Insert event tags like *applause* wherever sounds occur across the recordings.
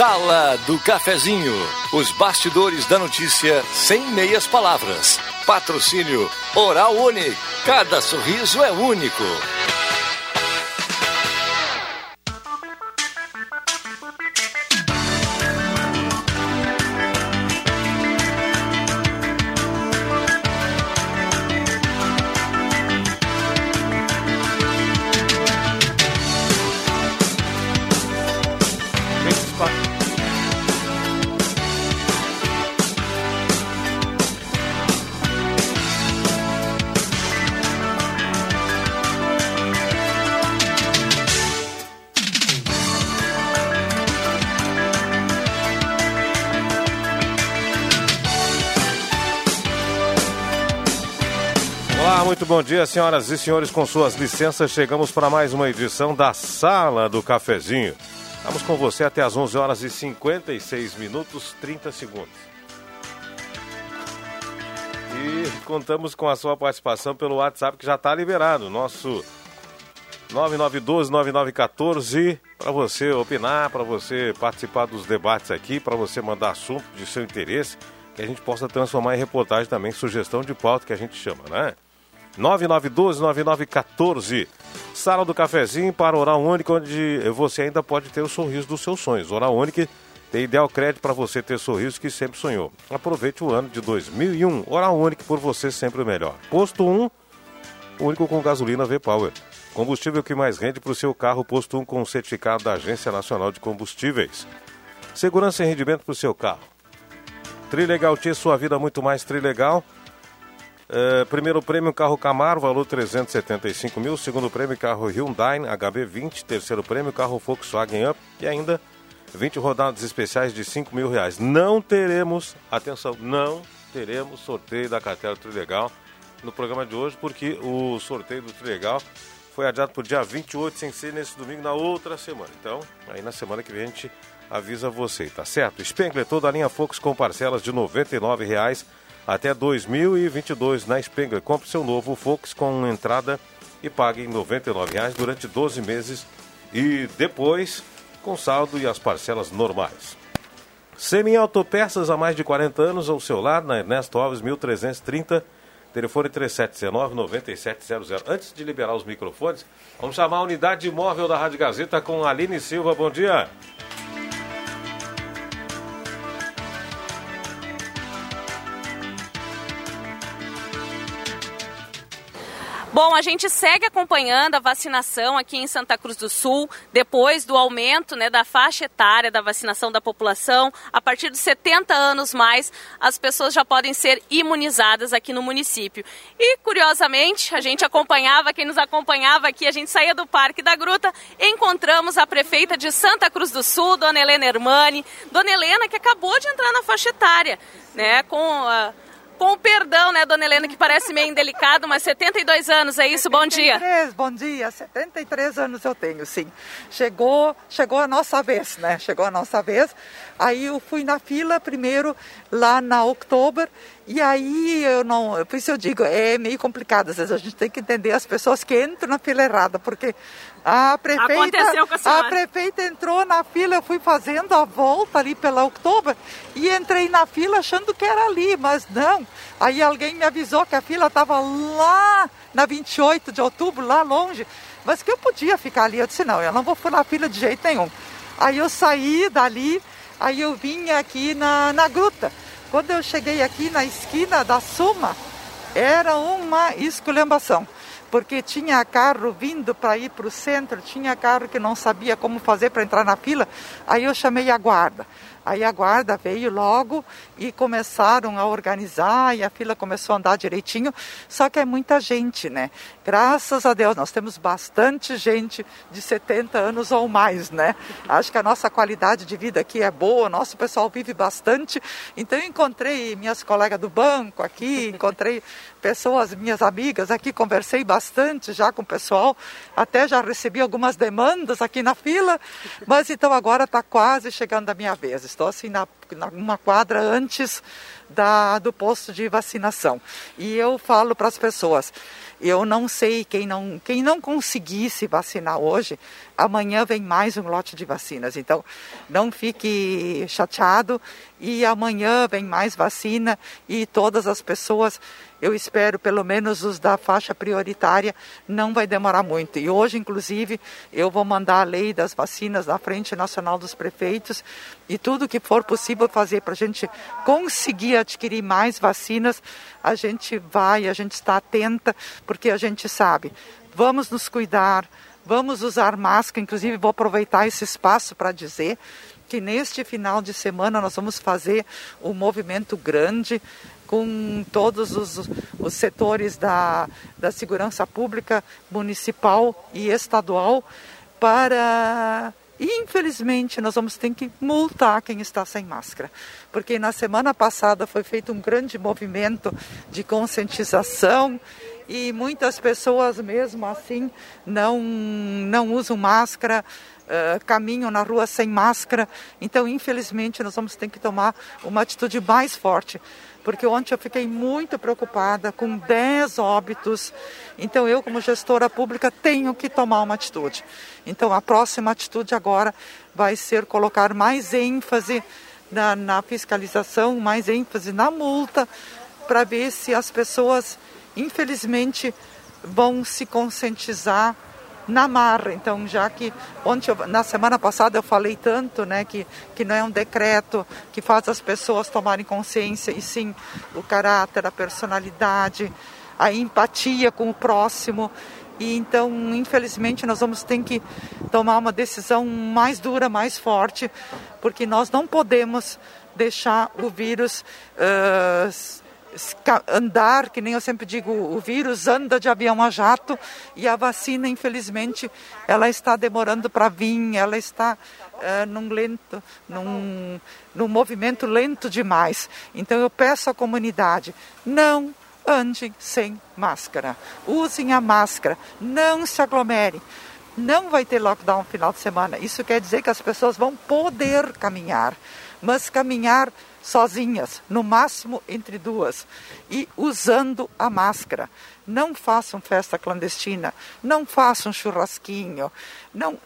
Sala do Cafezinho. Os bastidores da notícia sem meias palavras. Patrocínio Oral Unique. Cada sorriso é único. Dia, senhoras e senhores. Com suas licenças, chegamos para mais uma edição da Sala do Cafezinho. Vamos com você até às 11 horas e 56 minutos 30 segundos. E contamos com a sua participação pelo WhatsApp que já está liberado. Nosso 9912-9914 para você opinar, para você participar dos debates aqui, para você mandar assunto de seu interesse, que a gente possa transformar em reportagem também, sugestão de pauta que a gente chama, né? 9912-9914. Sala do Cafezinho para Oral Único, onde você ainda pode ter o sorriso dos seus sonhos. Oral Único tem ideal crédito para você ter sorriso que sempre sonhou. Aproveite o ano de 2001. Oral Único por você sempre o melhor. Posto 1, único com gasolina V-Power. Combustível que mais rende para o seu carro, posto 1 com certificado da Agência Nacional de Combustíveis. Segurança e rendimento para o seu carro. Trilegal T, sua vida muito mais Trilegal. Uh, primeiro prêmio, carro Camaro, valor 375 mil. Segundo prêmio, carro Hyundai HB20. Terceiro prêmio, carro Volkswagen Up. E ainda 20 rodadas especiais de 5 mil reais. Não teremos, atenção, não teremos sorteio da cartela Trilegal no programa de hoje, porque o sorteio do Trilegal foi adiado para o dia 28, sem ser nesse domingo, na outra semana. Então, aí na semana que vem a gente avisa você, tá certo? Spengler, toda a linha Focus com parcelas de R$ 99,00 até 2022 na Spengler. Compre seu novo Focus com entrada e pague R$ 99,00 durante 12 meses e depois com saldo e as parcelas normais. Semi Autopeças há mais de 40 anos ao seu lado, na Ernesto Alves 1330, telefone 3719-9700. Antes de liberar os microfones, vamos chamar a unidade móvel da Rádio Gazeta com Aline Silva. Bom dia. Bom, a gente segue acompanhando a vacinação aqui em Santa Cruz do Sul, depois do aumento né, da faixa etária da vacinação da população. A partir dos 70 anos mais, as pessoas já podem ser imunizadas aqui no município. E, curiosamente, a gente acompanhava, quem nos acompanhava aqui, a gente saía do Parque da Gruta, encontramos a prefeita de Santa Cruz do Sul, Dona Helena Hermani. Dona Helena, que acabou de entrar na faixa etária, né, com... a com perdão, né, dona Helena, que parece meio indelicado, mas 72 anos, é isso? Bom dia. Bom dia, 73 anos eu tenho, sim. Chegou, chegou a nossa vez, né? Chegou a nossa vez. Aí eu fui na fila primeiro lá na Oktober e aí eu não, por isso eu digo, é meio complicado, às vezes a gente tem que entender as pessoas que entram na fila errada, porque a prefeita, a, a, prefeita entrou na fila, eu fui fazendo a volta ali pela Oktober e entrei na fila achando que era ali, mas não. Aí alguém me avisou que a fila estava lá na 28 de outubro, lá longe, mas que eu podia ficar ali. Eu disse, não, eu não vou na fila de jeito nenhum. Aí eu saí dali, aí eu vim aqui na, na gruta. Quando eu cheguei aqui na esquina da Suma, era uma esculhambação porque tinha carro vindo para ir para o centro, tinha carro que não sabia como fazer para entrar na fila, aí eu chamei a guarda. Aí a guarda veio logo e começaram a organizar e a fila começou a andar direitinho. Só que é muita gente, né? Graças a Deus, nós temos bastante gente de 70 anos ou mais, né? Acho que a nossa qualidade de vida aqui é boa, nosso pessoal vive bastante. Então eu encontrei minhas colegas do banco aqui, *laughs* encontrei pessoas, minhas amigas aqui, conversei bastante já com o pessoal, até já recebi algumas demandas aqui na fila, mas então agora está quase chegando a minha vez. Estou assim na, na uma quadra antes da, do posto de vacinação. E eu falo para as pessoas, eu não sei quem não, quem não conseguisse vacinar hoje, amanhã vem mais um lote de vacinas. Então, não fique chateado e amanhã vem mais vacina e todas as pessoas eu espero, pelo menos os da faixa prioritária, não vai demorar muito. E hoje, inclusive, eu vou mandar a lei das vacinas da Frente Nacional dos Prefeitos e tudo que for possível fazer para a gente conseguir adquirir mais vacinas, a gente vai, a gente está atenta, porque a gente sabe, vamos nos cuidar, vamos usar máscara, inclusive vou aproveitar esse espaço para dizer que neste final de semana nós vamos fazer um movimento grande com todos os, os setores da, da segurança pública municipal e estadual para infelizmente nós vamos ter que multar quem está sem máscara, porque na semana passada foi feito um grande movimento de conscientização e muitas pessoas mesmo assim não não usam máscara, uh, na rua sem máscara. Então, infelizmente, nós vamos ter que tomar uma atitude mais forte porque ontem eu fiquei muito preocupada com 10 óbitos. Então eu, como gestora pública, tenho que tomar uma atitude. Então a próxima atitude agora vai ser colocar mais ênfase na, na fiscalização, mais ênfase na multa, para ver se as pessoas, infelizmente, vão se conscientizar na marra. Então, já que ontem, na semana passada eu falei tanto, né, que, que não é um decreto que faz as pessoas tomarem consciência, e sim o caráter, a personalidade, a empatia com o próximo. E então, infelizmente, nós vamos ter que tomar uma decisão mais dura, mais forte, porque nós não podemos deixar o vírus uh, andar, que nem eu sempre digo, o vírus anda de avião a jato e a vacina, infelizmente, ela está demorando para vir, ela está uh, num lento, num, num movimento lento demais. Então eu peço à comunidade, não andem sem máscara, usem a máscara, não se aglomerem. Não vai ter lockdown no final de semana. Isso quer dizer que as pessoas vão poder caminhar, mas caminhar sozinhas, no máximo entre duas, e usando a máscara. Não façam festa clandestina, não façam churrasquinho, não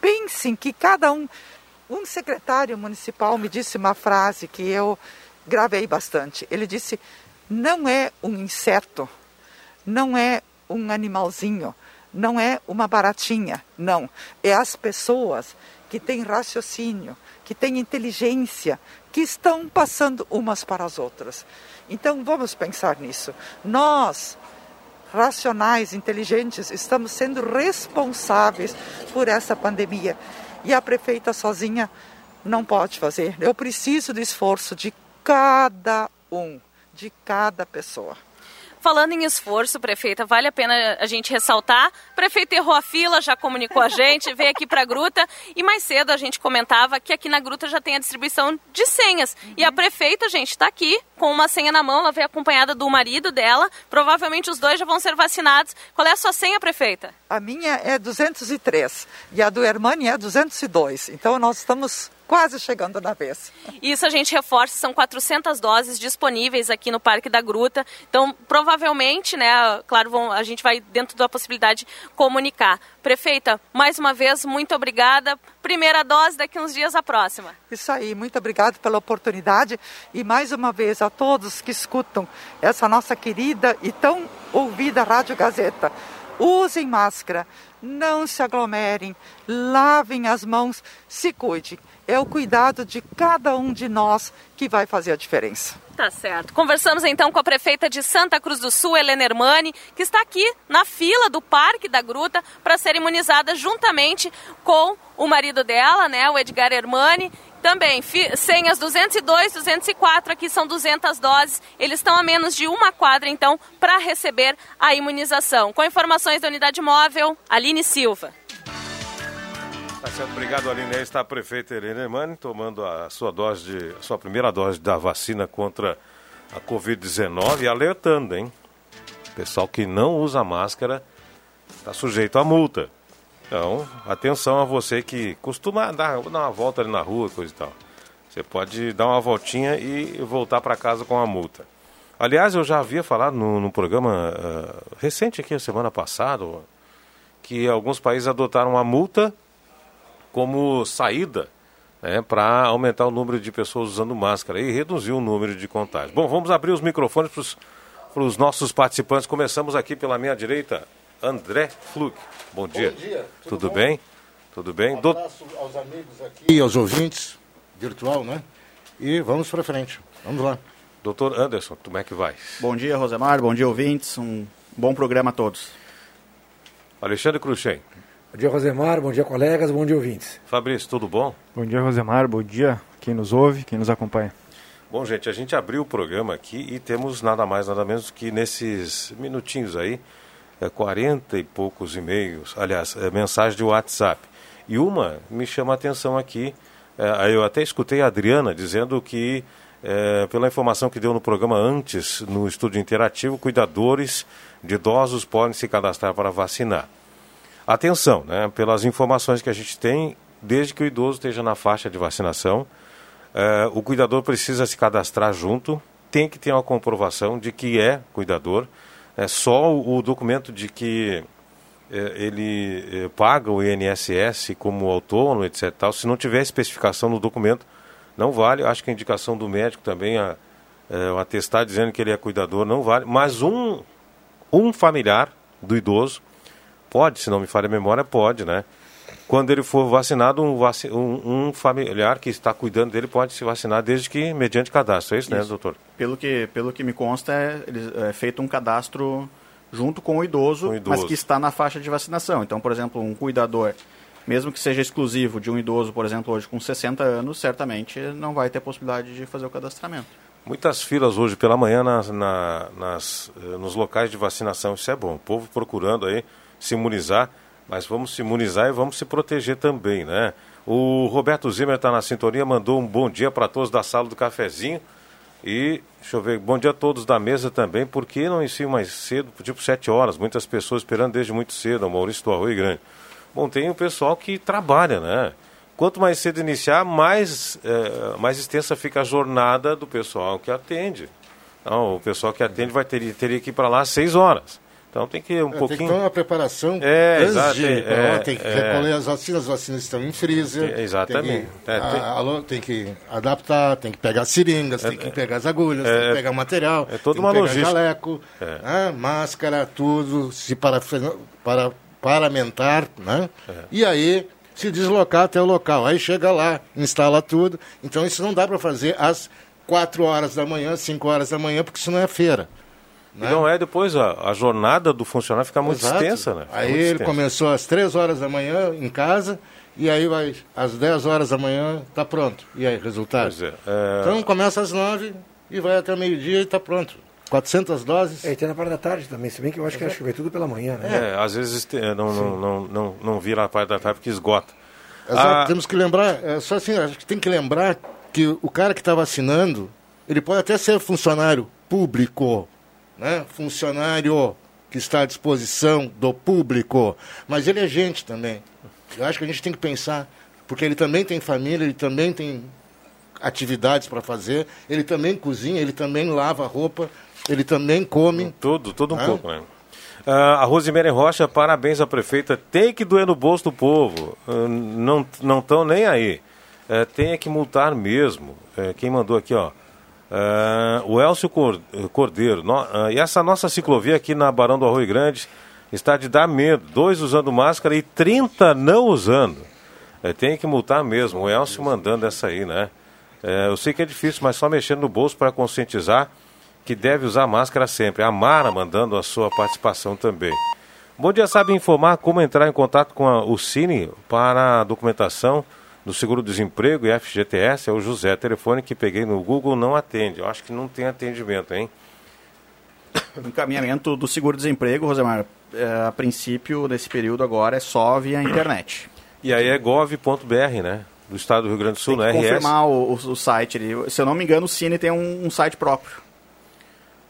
pensem que cada um. Um secretário municipal me disse uma frase que eu gravei bastante. Ele disse: não é um inseto, não é um animalzinho, não é uma baratinha, não. É as pessoas que têm raciocínio, que têm inteligência, que estão passando umas para as outras. Então vamos pensar nisso. Nós, racionais, inteligentes, estamos sendo responsáveis por essa pandemia. E a prefeita sozinha não pode fazer. Eu preciso do esforço de cada um, de cada pessoa. Falando em esforço, prefeita, vale a pena a gente ressaltar. Prefeito errou a fila, já comunicou a gente, veio aqui para a gruta e mais cedo a gente comentava que aqui na gruta já tem a distribuição de senhas. Uhum. E a prefeita, gente, está aqui com uma senha na mão, ela veio acompanhada do marido dela. Provavelmente os dois já vão ser vacinados. Qual é a sua senha, prefeita? A minha é 203 e a do Hermani é 202. Então nós estamos quase chegando na vez. Isso a gente reforça, são 400 doses disponíveis aqui no Parque da Gruta. Então, provavelmente, né, claro, vão, a gente vai dentro da possibilidade comunicar. Prefeita, mais uma vez, muito obrigada. Primeira dose, daqui uns dias a próxima. Isso aí, muito obrigado pela oportunidade e mais uma vez a todos que escutam essa nossa querida e tão ouvida Rádio Gazeta. Usem máscara, não se aglomerem, lavem as mãos, se cuidem é o cuidado de cada um de nós que vai fazer a diferença. Tá certo. Conversamos então com a prefeita de Santa Cruz do Sul, Helena Hermani, que está aqui na fila do Parque da Gruta para ser imunizada juntamente com o marido dela, né, o Edgar Hermani. Também, senhas 202, 204, aqui são 200 doses. Eles estão a menos de uma quadra, então, para receber a imunização. Com informações da unidade móvel, Aline Silva. Tá certo, obrigado, Aline. Está a prefeita Helena Emani tomando a sua dose de, a sua primeira dose da vacina contra a Covid-19 e alertando, hein? Pessoal que não usa máscara está sujeito a multa. Então, atenção a você que costuma dar, dar uma volta ali na rua, coisa e tal. Você pode dar uma voltinha e voltar para casa com a multa. Aliás, eu já havia falado no, no programa uh, recente aqui, semana passada, que alguns países adotaram a multa como saída né, para aumentar o número de pessoas usando máscara e reduzir o número de contágios. Bom, vamos abrir os microfones para os nossos participantes. Começamos aqui pela minha direita, André Fluck. Bom dia. Bom dia. Tudo, Tudo bem? Tudo bem? Um abraço aos amigos aqui e aos ouvintes, virtual, né? E vamos para frente. Vamos lá. Doutor Anderson, como é que vai? Bom dia, Rosemar. Bom dia, ouvintes. Um bom programa a todos. Alexandre Cruxem. Bom dia, Rosemar. Bom dia, colegas. Bom dia, ouvintes. Fabrício, tudo bom? Bom dia, Rosemar. Bom dia quem nos ouve, quem nos acompanha. Bom, gente, a gente abriu o programa aqui e temos nada mais, nada menos que nesses minutinhos aí, é, 40 e poucos e-mails, aliás, é, mensagem de WhatsApp. E uma me chama a atenção aqui, é, eu até escutei a Adriana dizendo que, é, pela informação que deu no programa antes, no estúdio interativo, cuidadores de idosos podem se cadastrar para vacinar. Atenção, né, pelas informações que a gente tem, desde que o idoso esteja na faixa de vacinação, é, o cuidador precisa se cadastrar junto, tem que ter uma comprovação de que é cuidador, é só o, documento de que é, ele é, paga o INSS como autônomo, etc. Tal. Se não tiver especificação no documento, não vale. Acho que a indicação do médico também, a, é, o atestado dizendo que ele é cuidador, não vale. Mas um, um familiar do idoso Pode, se não me falha a memória, pode, né? Quando ele for vacinado, um, vac... um, um, familiar que está cuidando dele pode se vacinar desde que mediante cadastro. É isso, né, isso. né, doutor? Pelo que, pelo que me consta, é, é feito um cadastro junto com o, idoso, com o idoso, mas que está na faixa de vacinação. Então, por exemplo, um cuidador, mesmo que seja exclusivo de um idoso, por exemplo, hoje com 60 anos, certamente não vai ter possibilidade de fazer o cadastramento. Muitas filas hoje pela manhã nas, na, nas, eh, nos locais de vacinação, isso é bom. O povo procurando aí se imunizar, mas vamos se imunizar e vamos se proteger também, né? O Roberto Zimmer está na sintonia, mandou um bom dia para todos da sala do cafezinho. E, deixa eu ver, bom dia a todos da mesa também, porque não ensino mais cedo, tipo sete horas, muitas pessoas esperando desde muito cedo, o Maurício do Arroio Grande. Bom, tem o pessoal que trabalha, né? Quanto mais cedo iniciar, mais, é, mais extensa fica a jornada do pessoal que atende. Então, o pessoal que atende vai ter, teria que ir para lá às seis horas. Então tem que um é, pouquinho. Tem que ter uma preparação é, antes exato, de é, tem que é, recolher as vacinas, as vacinas estão em freezer. É, exatamente. Tem que, é, a, tem que adaptar, tem que pegar seringas, tem que pegar as agulhas, tem que pegar material. É toda uma logística. jaleco, né, máscara, tudo, se para, para paramentar, né? E aí se deslocar até o local. Aí chega lá, instala tudo. Então isso não dá para fazer às 4 horas da manhã, 5 horas da manhã, porque isso não é feira. Né? E não é depois a, a, jornada do funcionário fica muito Exato. extensa, né? Fica aí ele extensa. começou às 3 horas da manhã em casa e aí vai às 10 horas da manhã está pronto. E aí, resultado? É, é... Então começa às 9 e vai até meio-dia e está pronto. 400 doses. É, e tem na parte da tarde também, se bem que eu acho que, acho que vai tudo pela manhã, né? É, às vezes não, não, não, não, não vira a parte da tarde porque esgota. Exato, ah... temos que lembrar, é, só assim, acho que tem que lembrar que o cara que está vacinando, ele pode até ser funcionário público, né, funcionário que está à disposição do público, mas ele é gente também. Eu acho que a gente tem que pensar, porque ele também tem família, ele também tem atividades para fazer, ele também cozinha, ele também lava roupa, ele também come. Tudo, tudo um né? pouco, né? Uh, a Rosemary Rocha, parabéns à prefeita. Tem que doer no bolso do povo. Uh, não estão nem aí. Uh, tem que multar mesmo. Uh, quem mandou aqui, ó. Uh, o Elcio Cordeiro. No, uh, e essa nossa ciclovia aqui na Barão do Arroio Grande está de dar medo. Dois usando máscara e 30 não usando. Uh, tem que multar mesmo. O Elcio mandando essa aí, né? eu sei que é difícil, mas só mexendo no bolso para conscientizar que deve usar máscara sempre. A Mara mandando a sua participação também. Bom dia, sabe informar como entrar em contato com a, o Cine para a documentação do seguro-desemprego e FGTS é o José. Telefone que peguei no Google não atende. Eu acho que não tem atendimento, hein? *coughs* O encaminhamento do seguro-desemprego, Rosemar, é, a princípio, nesse período agora, é só via internet. *coughs* E aí é gov.br, né? Do estado do Rio Grande do Sul, RS. confirmar o, o, o, site ali. Se eu não me engano, o Cine tem um, um site próprio.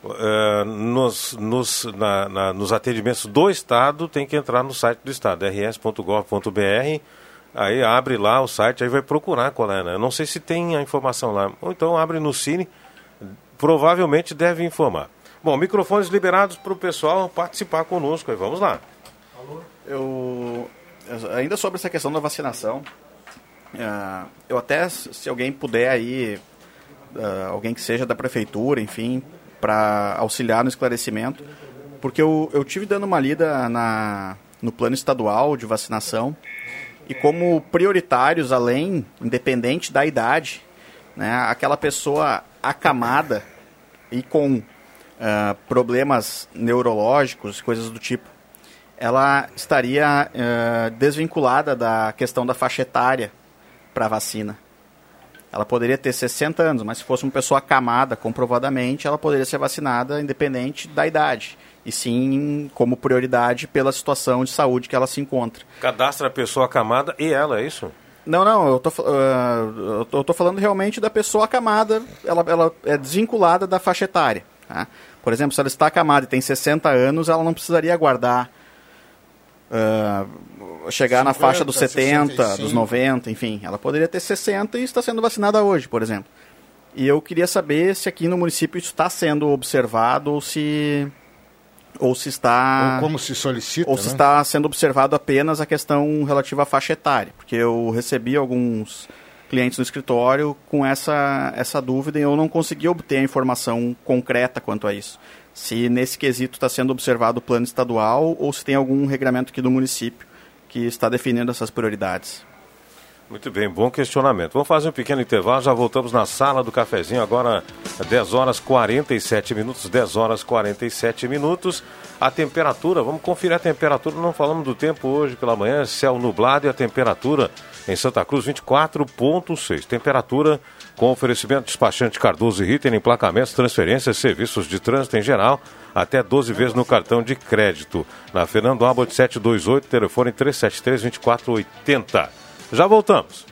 Uh, nos, nos, na, na, nos atendimentos do Estado, tem que entrar no site do Estado, rs.gov.br Aí abre lá o site, aí vai procurar qual é, né? Eu não sei se tem a informação lá. Ou então abre no Cine, provavelmente deve informar. Bom, microfones liberados para o pessoal participar conosco. Aí vamos lá. Eu, ainda sobre essa questão da vacinação, uh, eu até, se alguém puder aí, uh, alguém que seja da prefeitura, enfim, para auxiliar no esclarecimento, porque eu, eu tive dando uma lida na, no plano estadual de vacinação e como prioritários, além, independente da idade, né, aquela pessoa acamada e com uh, problemas neurológicos, coisas do tipo, ela estaria uh, desvinculada da questão da faixa etária para a vacina. Ela poderia ter 60 anos, mas se fosse uma pessoa acamada comprovadamente, ela poderia ser vacinada independente da idade e sim como prioridade pela situação de saúde que ela se encontra. Cadastra a pessoa acamada e ela, é isso? Não, não, eu tô, uh, eu tô falando realmente da pessoa acamada, ela, ela é desvinculada da faixa etária. Tá? Por exemplo, se ela está acamada e tem 60 anos, ela não precisaria aguardar uh, chegar 50, na faixa dos 70, 65. dos 90, enfim. Ela poderia ter 60 e está sendo vacinada hoje, por exemplo. E eu queria saber se aqui no município isso está sendo observado ou se ou se está ou como se solicita ou se né? está sendo observado apenas a questão relativa à faixa etária porque eu recebi alguns clientes no escritório com essa essa dúvida e eu não consegui obter a informação concreta quanto a isso se nesse quesito está sendo observado o plano estadual ou se tem algum regramento aqui do município que está definindo essas prioridades muito bem, bom questionamento. Vamos fazer um pequeno intervalo, já voltamos na sala do cafezinho, agora 10 horas 47 minutos, 10 horas 47 minutos. A temperatura, vamos conferir a temperatura, não falamos do tempo hoje pela manhã, céu nublado e a temperatura em Santa Cruz 24.6. Temperatura com oferecimento despachante Cardoso e Ritter, emplacamentos, transferências, serviços de trânsito em geral, até 12 vezes no cartão de crédito. Na Fernando Abbott 728, telefone 373 2480. Já voltamos.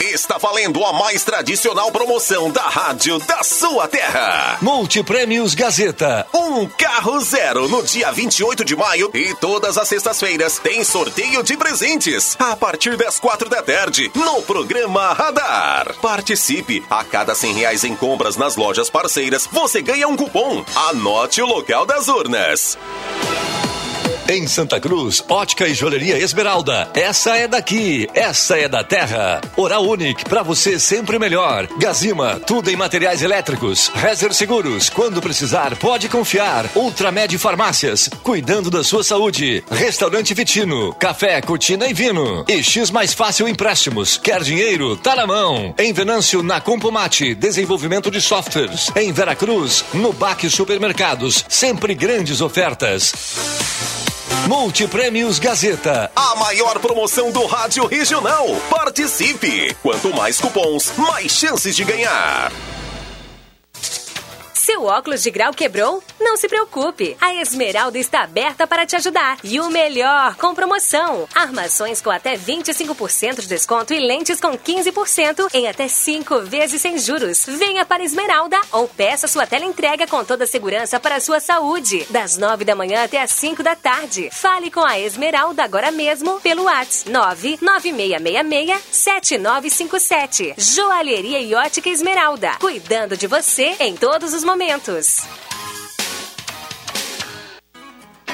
Está valendo a mais tradicional promoção da rádio da sua terra. Multiprêmios Gazeta. Um carro zero no dia 28 de maio e todas as sextas-feiras tem sorteio de presentes a partir das quatro da tarde no programa Radar. Participe. A cada cem reais em compras nas lojas parceiras, você ganha um cupom. Anote o local das urnas. Em Santa Cruz, ótica e joalheria Esmeralda. Essa é daqui, essa é da terra. Oral Unique, para você sempre melhor. Gazima, tudo em materiais elétricos. Rezer Seguros, quando precisar, pode confiar. Ultramed Farmácias, cuidando da sua saúde. Restaurante Vitino, café, cortina e vino. E X Mais Fácil Empréstimos. Quer dinheiro? Tá na mão. Em Venâncio, na Compomate, desenvolvimento de softwares. Em Veracruz, no Baque Supermercados, sempre grandes ofertas. Multiprêmios Gazeta. A maior promoção do rádio regional. Participe! Quanto mais cupons, mais chances de ganhar. Seu óculos de grau quebrou? Não se preocupe, a Esmeralda está aberta para te ajudar. E o melhor, com promoção: armações com até 25% de desconto e lentes com 15% em até 5 vezes sem juros. Venha para Esmeralda ou peça sua tela entrega com toda a segurança para a sua saúde. Das 9 da manhã até as 5 da tarde. Fale com a Esmeralda agora mesmo pelo WhatsApp 99666-7957. Joalheria e ótica Esmeralda. Cuidando de você em todos os momentos momentos.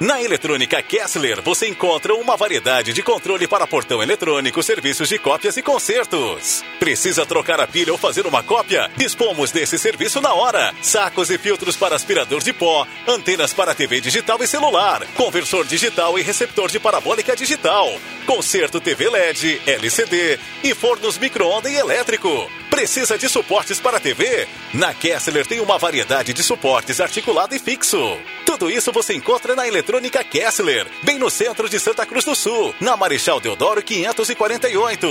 Na Eletrônica Kessler você encontra uma variedade de controle para portão eletrônico, serviços de cópias e consertos. Precisa trocar a pilha ou fazer uma cópia? Dispomos desse serviço na hora. Sacos e filtros para aspirador de pó, antenas para TV digital e celular, conversor digital e receptor de parabólica digital, conserto TV LED, LCD e fornos micro-ondas e elétrico. Precisa de suportes para a TV? Na Kessler tem uma variedade de suportes articulado e fixo. Tudo isso você encontra na Eletrônica Kessler, bem no centro de Santa Cruz do Sul, na Marechal Deodoro 548.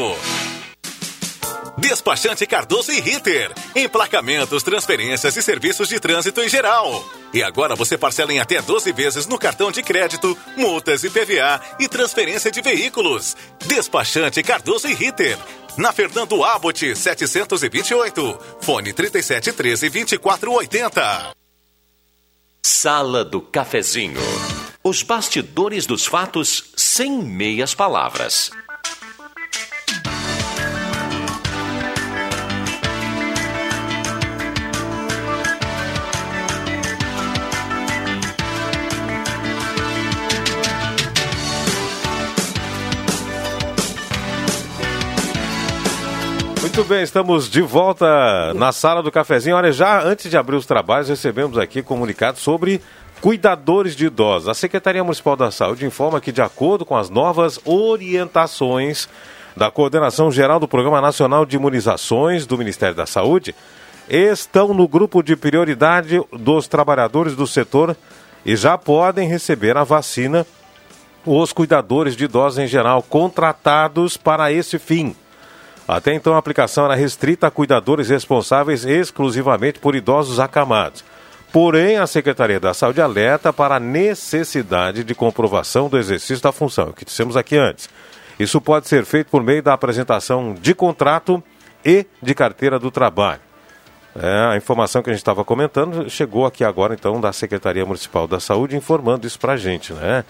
Despachante Cardoso e Ritter. Emplacamentos, transferências e serviços de trânsito em geral. E agora você parcela em até 12 vezes no cartão de crédito, multas e PVA e transferência de veículos. Despachante Cardoso e Ritter. Na Fernando Abbott 728. Fone 3713 2480. Sala do Cafezinho. Os bastidores dos fatos sem meias palavras. Muito bem, estamos de volta na sala do cafezinho. Olha, já antes de abrir os trabalhos, recebemos aqui comunicado sobre cuidadores de idosos. A Secretaria Municipal da Saúde informa que, de acordo com as novas orientações da Coordenação Geral do Programa Nacional de Imunizações do Ministério da Saúde, estão no grupo de prioridade dos trabalhadores do setor e já podem receber a vacina os cuidadores de idosos em geral contratados para esse fim. Até então, a aplicação era restrita a cuidadores responsáveis exclusivamente por idosos acamados. Porém, a Secretaria da Saúde alerta para a necessidade de comprovação do exercício da função, o que dissemos aqui antes. Isso pode ser feito por meio da apresentação de contrato e de carteira do trabalho. É, a informação que a gente estava comentando chegou aqui agora, então, da Secretaria Municipal da Saúde, informando isso para a gente, né?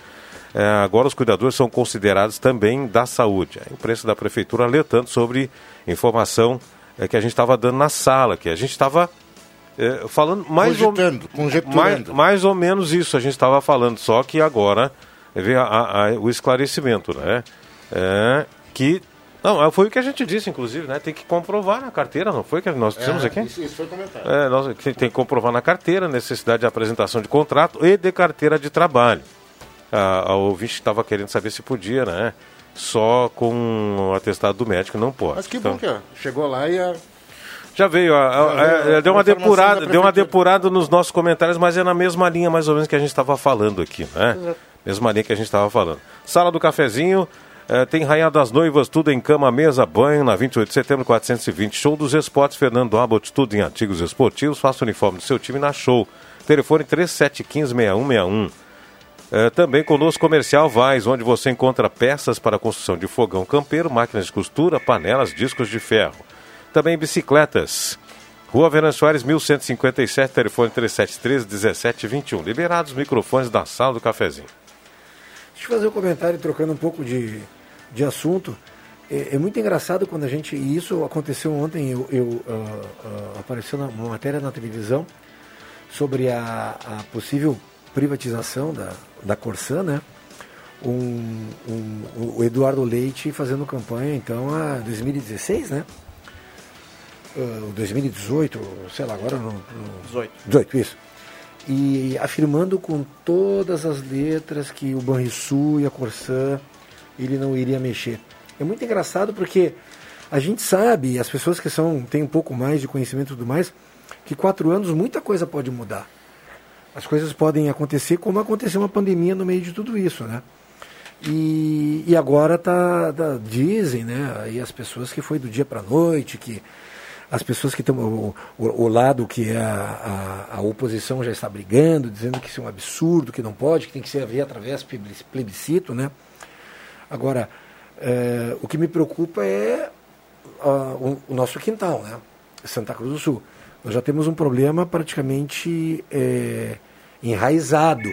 É, agora os cuidadores são considerados também da saúde. A imprensa da prefeitura alertando sobre informação é, que a gente estava dando na sala, que a gente estava é, falando mais ou, mais, mais, ou menos isso a gente estava falando, só que agora a, o esclarecimento, né? É, que não, é, foi o que a gente disse, inclusive, né? Tem que comprovar na carteira, não foi que nós dissemos é, aqui? Isso, isso foi comentado. É, nós, tem que comprovar na carteira necessidade de apresentação de contrato e de carteira de trabalho a, a ouvinte estava querendo saber se podia, né? Só com o atestado do médico não pode. Mas que então, bom que ó, chegou lá e a... Já veio, a, a, a, deu uma depurada, deu uma depurada nos nossos comentários, mas é na mesma linha mais ou menos que a gente estava falando aqui, né? Exato. Mesma linha que a gente estava falando. Sala do cafezinho, é, tem Rainha das Noivas, tudo em cama, mesa, banho, na 28 de setembro, 420. Show dos Esportes, Fernando Abbott, tudo em artigos esportivos. Faça o uniforme do seu time na show. Telefone 3715 6161. É, também conosco Comercial Vaz, onde você encontra peças para construção de fogão campeiro, máquinas de costura, panelas, discos de ferro. Também bicicletas. Rua Venan Soares, 1157, telefone 3713-1721. Liberados os microfones da sala do cafezinho. Deixa eu fazer um comentário trocando um pouco de, de assunto. É, é muito engraçado quando a gente. E isso aconteceu ontem, eu, eu uh, uh, apareceu uma matéria na televisão sobre a, a possível privatização da, da Corsã, né? Um, um, o Eduardo Leite fazendo campanha, então, a 2016, né? Uh, 2018, sei lá, agora no, no 18. 18, isso. E afirmando com todas as letras que o Banrisul e a Corsã ele não iria mexer. É muito engraçado porque a gente sabe, as pessoas que são têm um pouco mais de conhecimento e tudo mais, que quatro anos muita coisa pode mudar as coisas podem acontecer como aconteceu uma pandemia no meio de tudo isso, né? E, e agora tá, tá, dizem, né, aí as pessoas que foi do dia para a noite, que as pessoas que estão o, o, lado que é a, a, a, oposição já está brigando, dizendo que isso é um absurdo, que não pode, que tem que ser haver através plebiscito, né? Agora, é, o que me preocupa é o, o nosso quintal, né? Santa Cruz do Sul. Nós já temos um problema praticamente é, enraizado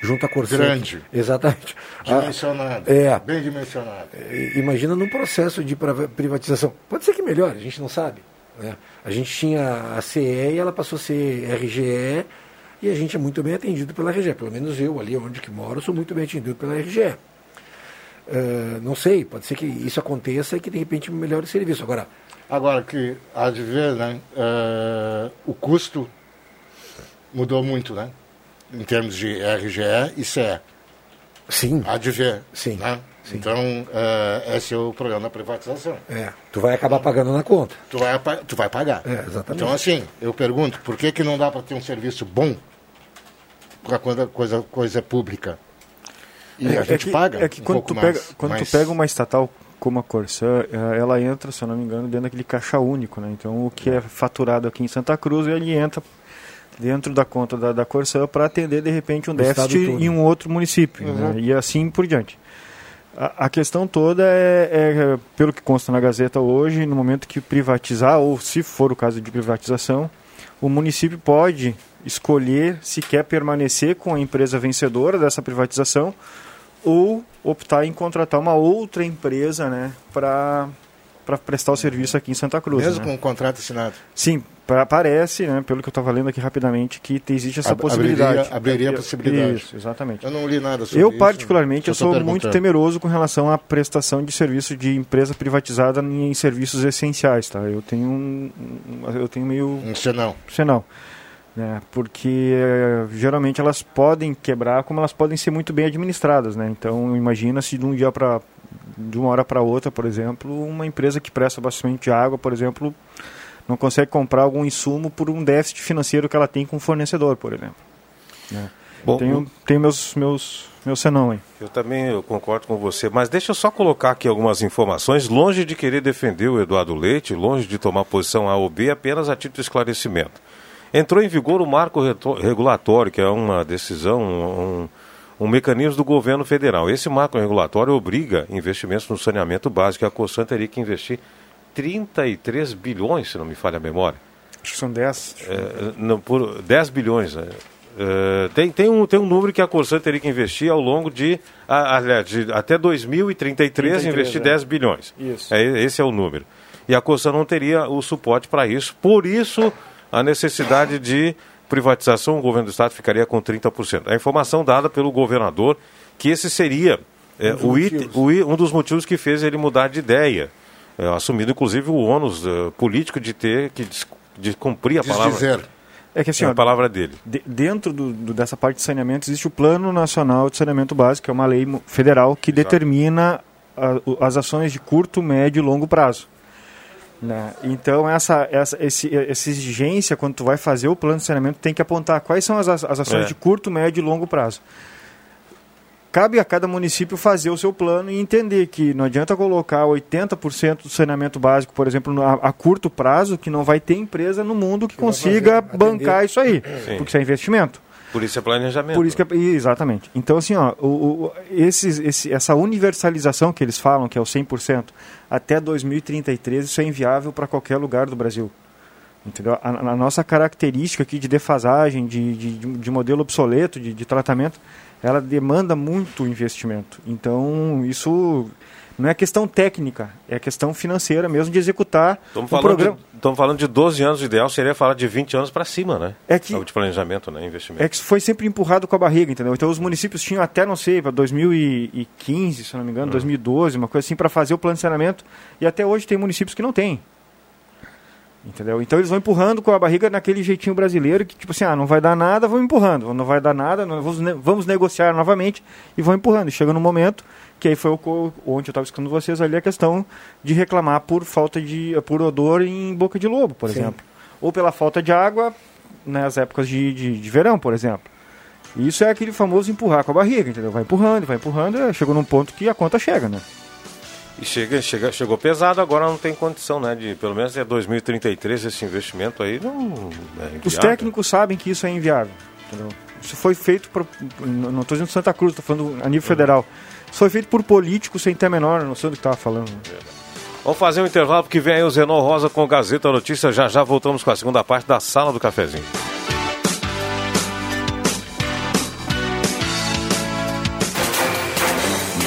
junto à Corsã. Grande. Exatamente. Dimensionado. Ah, é. Bem dimensionado. É, imagina num processo de privatização. Pode ser que melhore, a gente não sabe. Né? A gente tinha a CE e ela passou a ser RGE e a gente é muito bem atendido pela RGE. Pelo menos eu, ali onde que moro, sou muito bem atendido pela RGE. Uh, não sei, pode ser que isso aconteça e que de repente melhore o serviço. Agora, Agora que há de ver, né, uh, o custo mudou muito, né? Em termos de RGE e CE. Sim. Há de ver. Sim. Né? Sim. Então, uh, esse é o problema da privatização. É, tu vai acabar pagando na conta. Tu vai, tu vai pagar. É, exatamente. Então, assim, eu pergunto, por que, que não dá para ter um serviço bom para quando coisa, coisa pública? E é, a gente é que, paga É que um quando, tu pega, quando mas... tu pega uma estatal como a Corsã, eh, ela entra, se eu não me engano, dentro daquele caixa único, né? Então, o que é faturado aqui em Santa Cruz, ele entra dentro da conta da, da Corsã para atender, de repente, um déficit em um outro município, uhum. né? E assim por diante. A, a questão toda é, é, pelo que consta na Gazeta hoje, no momento que privatizar, ou se for o caso de privatização, o município pode escolher se quer permanecer com a empresa vencedora dessa privatização ou optar em contratar uma outra empresa né, para para prestar o serviço aqui em Santa Cruz. Mesmo né? com o contrato assinado? Sim, pra, parece, né, pelo que eu estava lendo aqui rapidamente, que existe essa Ab possibilidade. Abriria, abriria a possibilidade. Isso, exatamente. Eu não li nada sobre eu, isso. Eu, particularmente, eu sou muito temeroso com relação à prestação de serviço de empresa privatizada em serviços essenciais. Tá? Eu tenho um, eu tenho meio... Um senão. Senão né? porque eh, geralmente elas podem quebrar como elas podem ser muito bem administradas. Né? Então imagina se de um dia para de uma hora para outra, por exemplo, uma empresa que presta de água, por exemplo, não consegue comprar algum insumo por um déficit financeiro que ela tem com o fornecedor, por exemplo. Né? Bom, tenho, tenho meus, meus, meus senão aí. Eu também eu concordo com você, mas deixa eu só colocar aqui algumas informações, longe de querer defender o Eduardo Leite, longe de tomar posição A ou B, apenas a título de esclarecimento. Entrou em vigor o marco regulatório, que é uma decisão, um, um mecanismo do governo federal. Esse marco regulatório obriga investimentos no saneamento básico. A Cosan teria que investir 33 bilhões, se não me falha a memória. Acho que são 10. É, não, por 10 bilhões. Né? É, tem, tem, um, tem um número que a Corsan teria que investir ao longo de, aliás, de até 2033, 33, investir é. 10 bilhões. Isso. É, esse é o número. E a Corsan não teria o suporte para isso. Por isso a necessidade de privatização, o governo do Estado ficaria com 30%. A informação dada pelo governador que esse seria é, um, o it, o, um dos motivos que fez ele mudar de ideia, é, assumindo inclusive o ônus uh, político de ter que de cumprir a Desdizer. palavra. É que assim, é a palavra dele. De, dentro do, do, dessa parte de saneamento existe o Plano Nacional de Saneamento Básico, que é uma lei federal que Exato. determina a, as ações de curto, médio e longo prazo. Né? Então, essa, essa, esse, essa exigência, quando tu vai fazer o plano de saneamento, tem que apontar quais são as, as ações é. de curto, médio e longo prazo. Cabe a cada município fazer o seu plano e entender que não adianta colocar 80% do saneamento básico, por exemplo, a, a, curto prazo, que não vai ter empresa no mundo que, que consiga fazer, bancar isso aí, Sim. porque isso é investimento. Por isso é planejamento. Por isso é, exatamente. Então, assim, ó, o, o, esses, esse, essa universalização que eles falam, que é o 100%, até 2033, isso é inviável para qualquer lugar do Brasil. Entendeu? A, a, nossa característica aqui de defasagem, de, de, de modelo obsoleto, de, de tratamento, ela demanda muito investimento. Então, isso não é questão técnica, é questão financeira mesmo de executar estamos o programa. estamos falando de 12 anos, o ideal seria falar de 20 anos para cima, né? É que, de planejamento, né? Investimento. É que foi sempre empurrado com a barriga, entendeu? Então os municípios tinham até, não sei, para 2015, se não me engano, hum. 2012, uma coisa assim, para fazer o plano de saneamento, e até hoje tem municípios que não têm. Entendeu? Então eles vão empurrando com a barriga naquele jeitinho brasileiro que, tipo assim, ah, não vai dar nada, vão empurrando. Não vai dar nada, vamos, vamos negociar novamente e vão empurrando. E chega no momento que aí foi o, onde eu estava escutando vocês ali a questão de reclamar por falta de por odor em boca de lobo, por Sim. exemplo, ou pela falta de água nas épocas de, de, de, verão, por exemplo. Isso é aquele famoso empurrar com a barriga, entendeu? Vai empurrando, vai empurrando, chegou num ponto que a conta chega, né? E chega, chega, chegou pesado, agora não tem condição, né? De pelo menos é 2033 esse investimento aí não é Os técnicos sabem que isso é inviável. Entendeu? Isso foi feito, por, não estou dizendo Santa Cruz, estou falando a nível uhum. federal foi feito por políticos sem ter a menor noção do que estava falando. Vamos fazer um intervalo porque vem aí o Zenon Rosa com Gazeta Notícias. Já já voltamos com a segunda parte da Sala do Cafezinho.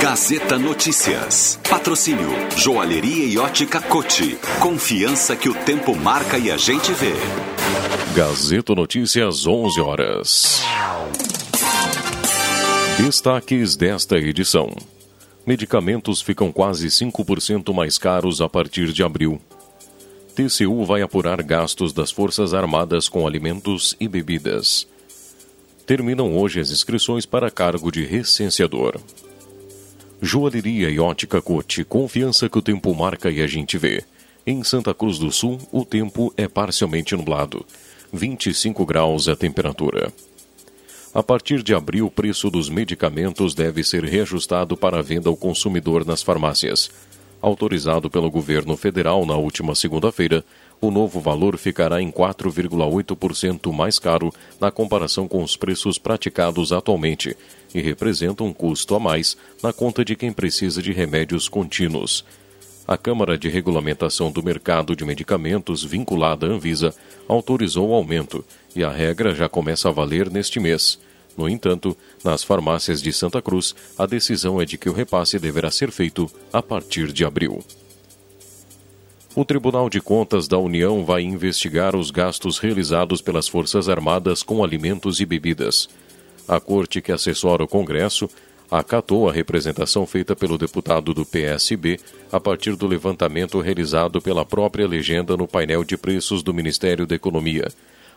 Gazeta Notícias. Patrocínio Joalheria e Ótica Cote. Confiança que o tempo marca e a gente vê. Gazeta Notícias 11 horas. Destaques desta edição: Medicamentos ficam quase 5% mais caros a partir de abril. TCU vai apurar gastos das Forças Armadas com alimentos e bebidas. Terminam hoje as inscrições para cargo de recenseador. Joalheria e ótica Cote, confiança que o tempo marca e a gente vê. Em Santa Cruz do Sul, o tempo é parcialmente nublado. 25 graus a temperatura. A partir de abril, o preço dos medicamentos deve ser reajustado para a venda ao consumidor nas farmácias. Autorizado pelo governo federal na última segunda-feira, o novo valor ficará em 4,8% mais caro na comparação com os preços praticados atualmente e representa um custo a mais na conta de quem precisa de remédios contínuos. A Câmara de Regulamentação do Mercado de Medicamentos, vinculada à Anvisa, autorizou o aumento e a regra já começa a valer neste mês. No entanto, nas farmácias de Santa Cruz, a decisão é de que o repasse deverá ser feito a partir de abril. O Tribunal de Contas da União vai investigar os gastos realizados pelas Forças Armadas com alimentos e bebidas. A corte que assessora o Congresso acatou a representação feita pelo deputado do PSB a partir do levantamento realizado pela própria legenda no painel de preços do Ministério da Economia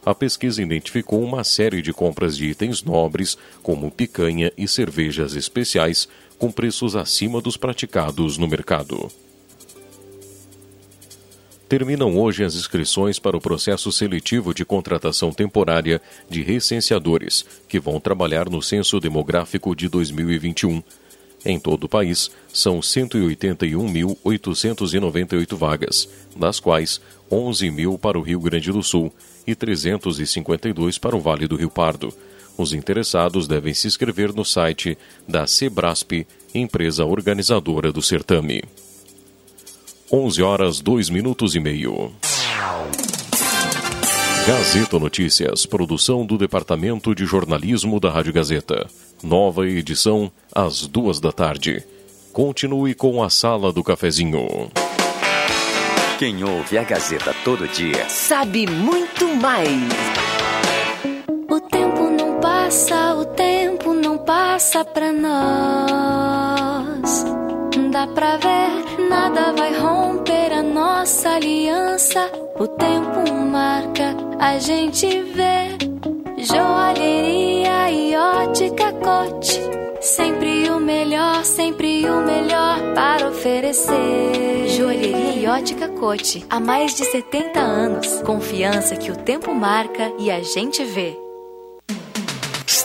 a pesquisa identificou uma série de compras de itens nobres, como picanha e cervejas especiais, com preços acima dos praticados no mercado. Terminam hoje as inscrições para o processo seletivo de contratação temporária de recenseadores, que vão trabalhar no Censo Demográfico de 2021. Em todo o país, são 181.898 vagas, das quais 11 mil para o Rio Grande do Sul e 352 para o Vale do Rio Pardo. Os interessados devem se inscrever no site da Sebrasp, empresa organizadora do certame. 11 horas 2 minutos e meio. Gazeta Notícias, produção do Departamento de Jornalismo da Rádio Gazeta. Nova edição às duas da tarde. Continue com a Sala do Cafezinho. Quem ouve a Gazeta todo dia sabe muito mais. O tempo não passa, o tempo não passa pra nós. Dá pra ver, nada vai romper a nossa aliança. O tempo marca, a gente vê. Joalheria e ótica cote. Sempre o melhor, sempre o melhor para oferecer. Joalheria e ótica cote. Há mais de 70 anos. Confiança que o tempo marca e a gente vê.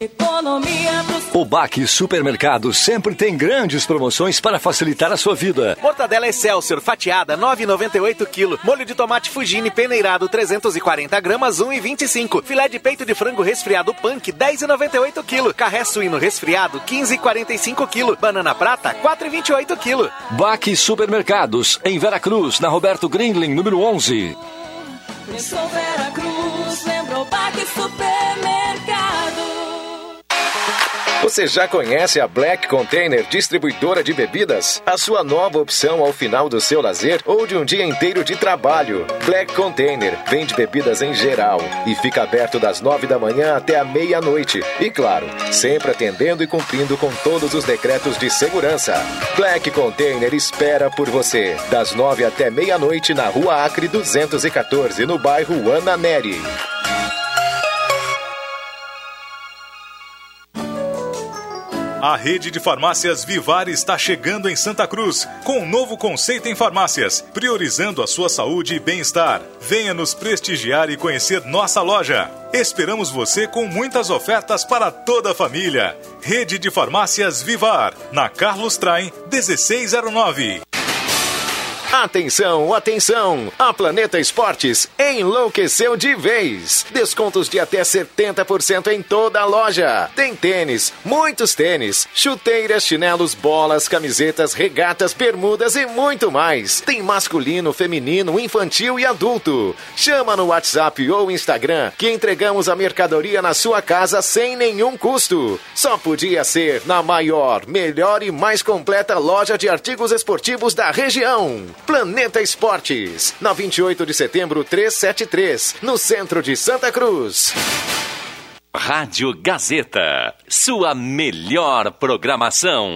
Economia O Baque Supermercado sempre tem grandes promoções para facilitar a sua vida. Mortadela Excelsior fatiada 9,98 kg. Molho de tomate Fugini peneirado 340 gramas 1,25. Filé de peito de frango resfriado Punk 10,98 kg. Carré suíno resfriado 15,45 kg. Banana prata 4,28 kg. Baque Supermercados em Veracruz, na Roberto Grindlin, número 11. Pensou Veracruz, Você já conhece a Black Container Distribuidora de Bebidas? A sua nova opção ao final do seu lazer ou de um dia inteiro de trabalho. Black Container vende bebidas em geral e fica aberto das nove da manhã até a meia-noite. E claro, sempre atendendo e cumprindo com todos os decretos de segurança. Black Container espera por você, das nove até meia-noite na Rua Acre 214, no bairro Ana Neri. A rede de farmácias Vivar está chegando em Santa Cruz com um novo conceito em farmácias, priorizando a sua saúde e bem-estar. Venha nos prestigiar e conhecer nossa loja. Esperamos você com muitas ofertas para toda a família. Rede de Farmácias Vivar, na Carlos Traem 1609. Atenção, atenção! A Planeta Esportes enlouqueceu de vez. Descontos de até 70% em toda a loja. Tem tênis, muitos tênis, chuteiras, chinelos, bolas, camisetas, regatas, bermudas e muito mais. Tem masculino, feminino, infantil e adulto. Chama no WhatsApp ou Instagram que entregamos a mercadoria na sua casa sem nenhum custo. Só podia ser na maior, melhor e mais completa loja de artigos esportivos da região. Planeta Esportes, na 28 de setembro 373, no centro de Santa Cruz. Rádio Gazeta, sua melhor programação.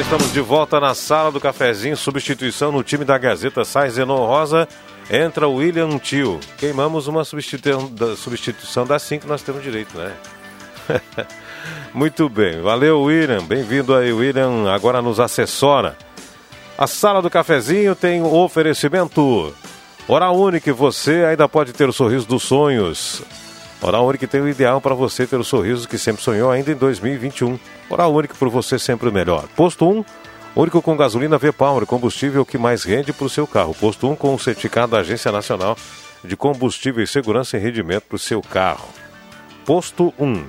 Estamos de volta na sala do cafezinho. Substituição no time da Gazeta sai Zenon Rosa. Entra o William Tio. Queimamos uma substituição da, substituição das cinco, nós temos direito, né? *laughs* Muito bem, valeu William. Bem-vindo aí, William. Agora nos assessora. A sala do cafezinho tem um oferecimento. Hora Única, você ainda pode ter o sorriso dos sonhos. Hora Única tem o ideal para você ter o sorriso que sempre sonhou ainda em 2021. Hora Única por você sempre o melhor. Posto 1, único com gasolina V-Power, combustível que mais rende para o seu carro. Posto 1 com o certificado da Agência Nacional de Combustível e Segurança e Rendimento para o seu carro. Posto 1.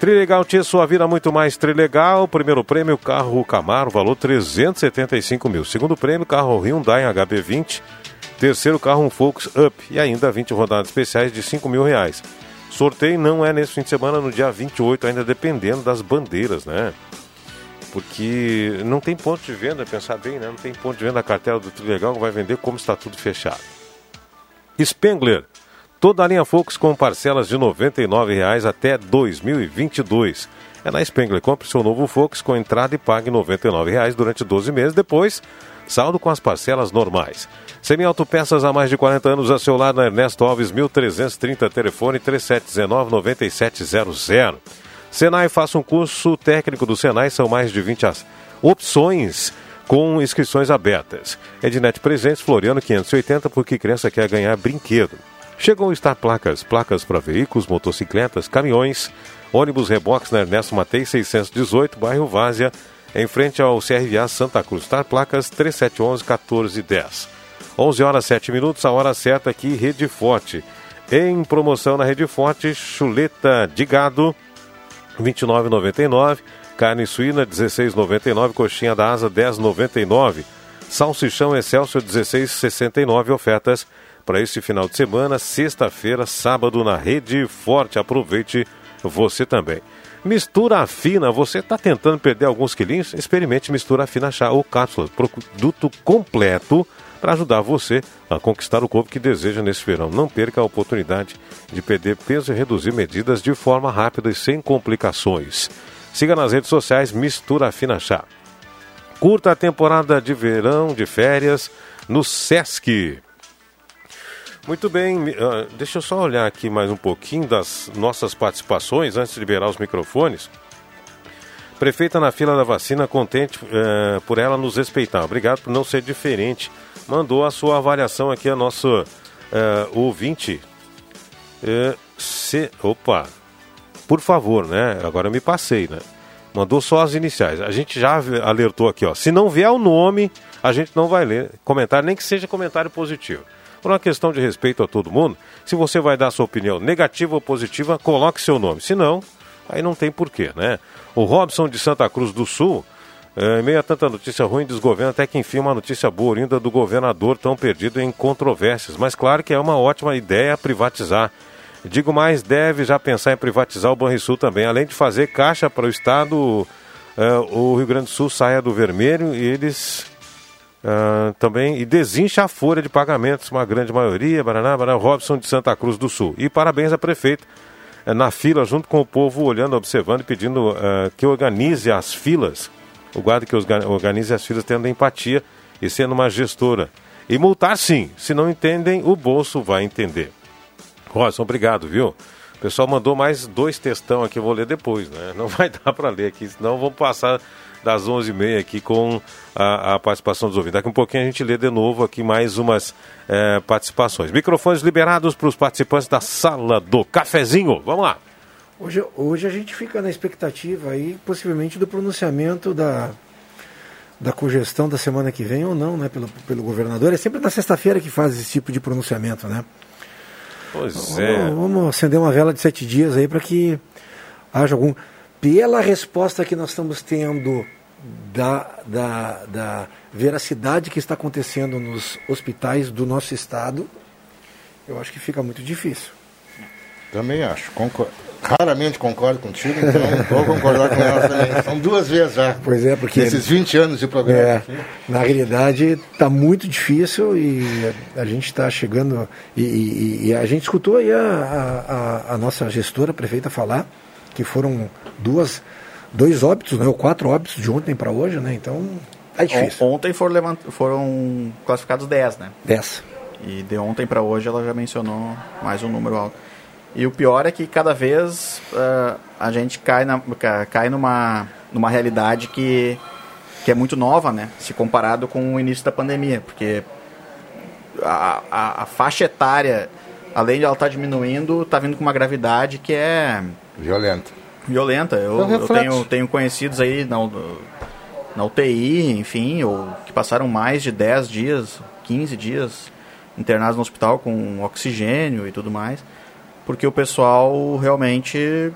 Trilegal tinha sua vida muito mais Trilegal. Primeiro prêmio, carro Camaro, valor 375 mil. Segundo prêmio, carro Hyundai HB20. Terceiro carro, um Focus Up. E ainda 20 rodadas especiais de 5 mil reais. Sorteio não é nesse fim de semana, no dia 28, ainda dependendo das bandeiras, né? Porque não tem ponto de venda, pensar bem, né? Não tem ponto de venda a cartela do Trilegal, vai vender como está tudo fechado. Spengler, toda a linha Focus com parcelas de R$ 99,00 até 2022. É na Spengler, compre seu novo Focus com entrada e pague R$ 99,00 durante 12 meses, depois saldo com as parcelas normais. Semi Autopeças há mais de 40 anos a seu lado na Ernesto Alves 1330, telefone 3719-9700. Senai, faça um curso técnico do Senai, são mais de 20 as- opções com inscrições abertas. Ednet Presentes, Floriano 580, porque criança quer ganhar brinquedo. Chegou o Star Placas, placas para veículos, motocicletas, caminhões, ônibus reboques na Ernesto Matei 618, bairro Várzea, em frente ao CRVA Santa Cruz. Star Placas 3711 1410. 11 horas 7 minutos, a hora certa aqui, Rede Forte. Em promoção na Rede Forte, chuleta de gado, R$ 29,99. Carne suína, R$ 16,99. Coxinha da asa, R$ 10,99. Salsichão Excelsior, R$ 16,69. Ofertas para esse final de semana, sexta-feira, sábado, na Rede Forte. Aproveite você também. Mistura fina, você está tentando perder alguns quilinhos? Experimente Mistura Fina Chá ou Cápsulas, produto completo para ajudar você a conquistar o corpo que deseja nesse verão. Não perca a oportunidade de perder peso e reduzir medidas de forma rápida e sem complicações. Siga nas redes sociais Mistura Fina Chá. Curta a temporada de verão, de férias, no Sesc. Muito bem, ah, deixa eu só olhar aqui mais um pouquinho das nossas participações antes de liberar os microfones. Prefeita na fila da vacina, contente eh, por ela nos respeitar. Obrigado por não ser diferente. Mandou a sua avaliação aqui a nosso eh, ouvinte. Eh, se, opa, por favor, né? Agora me passei, né? Mandou só as iniciais. A gente já alertou aqui, ó. Se não vier o nome, a gente não vai ler comentário, nem que seja comentário positivo. Por uma questão de respeito a todo mundo, se você vai dar sua opinião negativa ou positiva, coloque seu nome. Se não, aí não tem porquê, né? O Robson de Santa Cruz do Sul, em meio a tanta notícia ruim, desgoverno, até que enfim uma notícia boa vinda do governador tão perdido em controvérsias. Mas claro que é uma ótima ideia privatizar. Digo mais, deve já pensar em privatizar o Banrisul também. Além de fazer caixa para o Estado, eh, o Rio Grande do Sul saia do vermelho e eles ah, também e desincha a folha de pagamentos, uma grande maioria, Baraná, Baraná, Robson de Santa Cruz do Sul. E parabéns à prefeita na fila, junto com o povo, olhando, observando e pedindo ah, que organize as filas, o guarda que osga- organize as filas tendo empatia e sendo uma gestora. E multar sim, se não entendem, o bolso vai entender. Robson, obrigado, viu? O pessoal mandou mais dois textão aqui, eu vou ler depois, né? Não vai dar para ler aqui, senão vamos passar das 11h30 aqui com a, a, participação dos ouvintes. Daqui um pouquinho a gente lê de novo aqui mais umas é, participações. Microfones liberados para os participantes da sala do cafezinho. Vamos lá. Hoje, hoje a gente fica na expectativa aí, possivelmente, do pronunciamento da, da cogestão da semana que vem ou não, né, pelo, pelo governador. É sempre na sexta-feira que faz esse tipo de pronunciamento, né? Pois vamos, é. Vamos acender uma vela de sete dias aí para que haja algum. Pela resposta que nós estamos tendo da, da, da veracidade que está acontecendo nos hospitais do nosso estado, eu acho que fica muito difícil. Também acho. Concordo. Raramente concordo contigo, então vou concordar com ela também. São duas vezes já. Pois é, porque. Nesses 20 anos de programa. É, na realidade, está muito difícil e a gente está chegando. E, e, e, a gente escutou aí a, a, a, nossa gestora, a prefeita, falar que foram duas, dois óbitos, né, ou quatro óbitos de ontem para hoje, né? Então, é difícil. Ontem foram, levant... foram classificados 10, né? 10. E de ontem para hoje ela já mencionou mais um número alto. E o pior é que cada vez uh, a gente cai, na, cai numa, numa realidade que, que é muito nova, né? Se comparado com o início da pandemia. Porque a, a, a faixa etária, além de ela estar tá diminuindo, está vindo com uma gravidade que é... Violenta. Violenta. Eu, eu tenho, tenho conhecidos aí na, na UTI, enfim, ou que passaram mais de 10 dias, 15 dias internados no hospital com oxigênio e tudo mais porque o pessoal realmente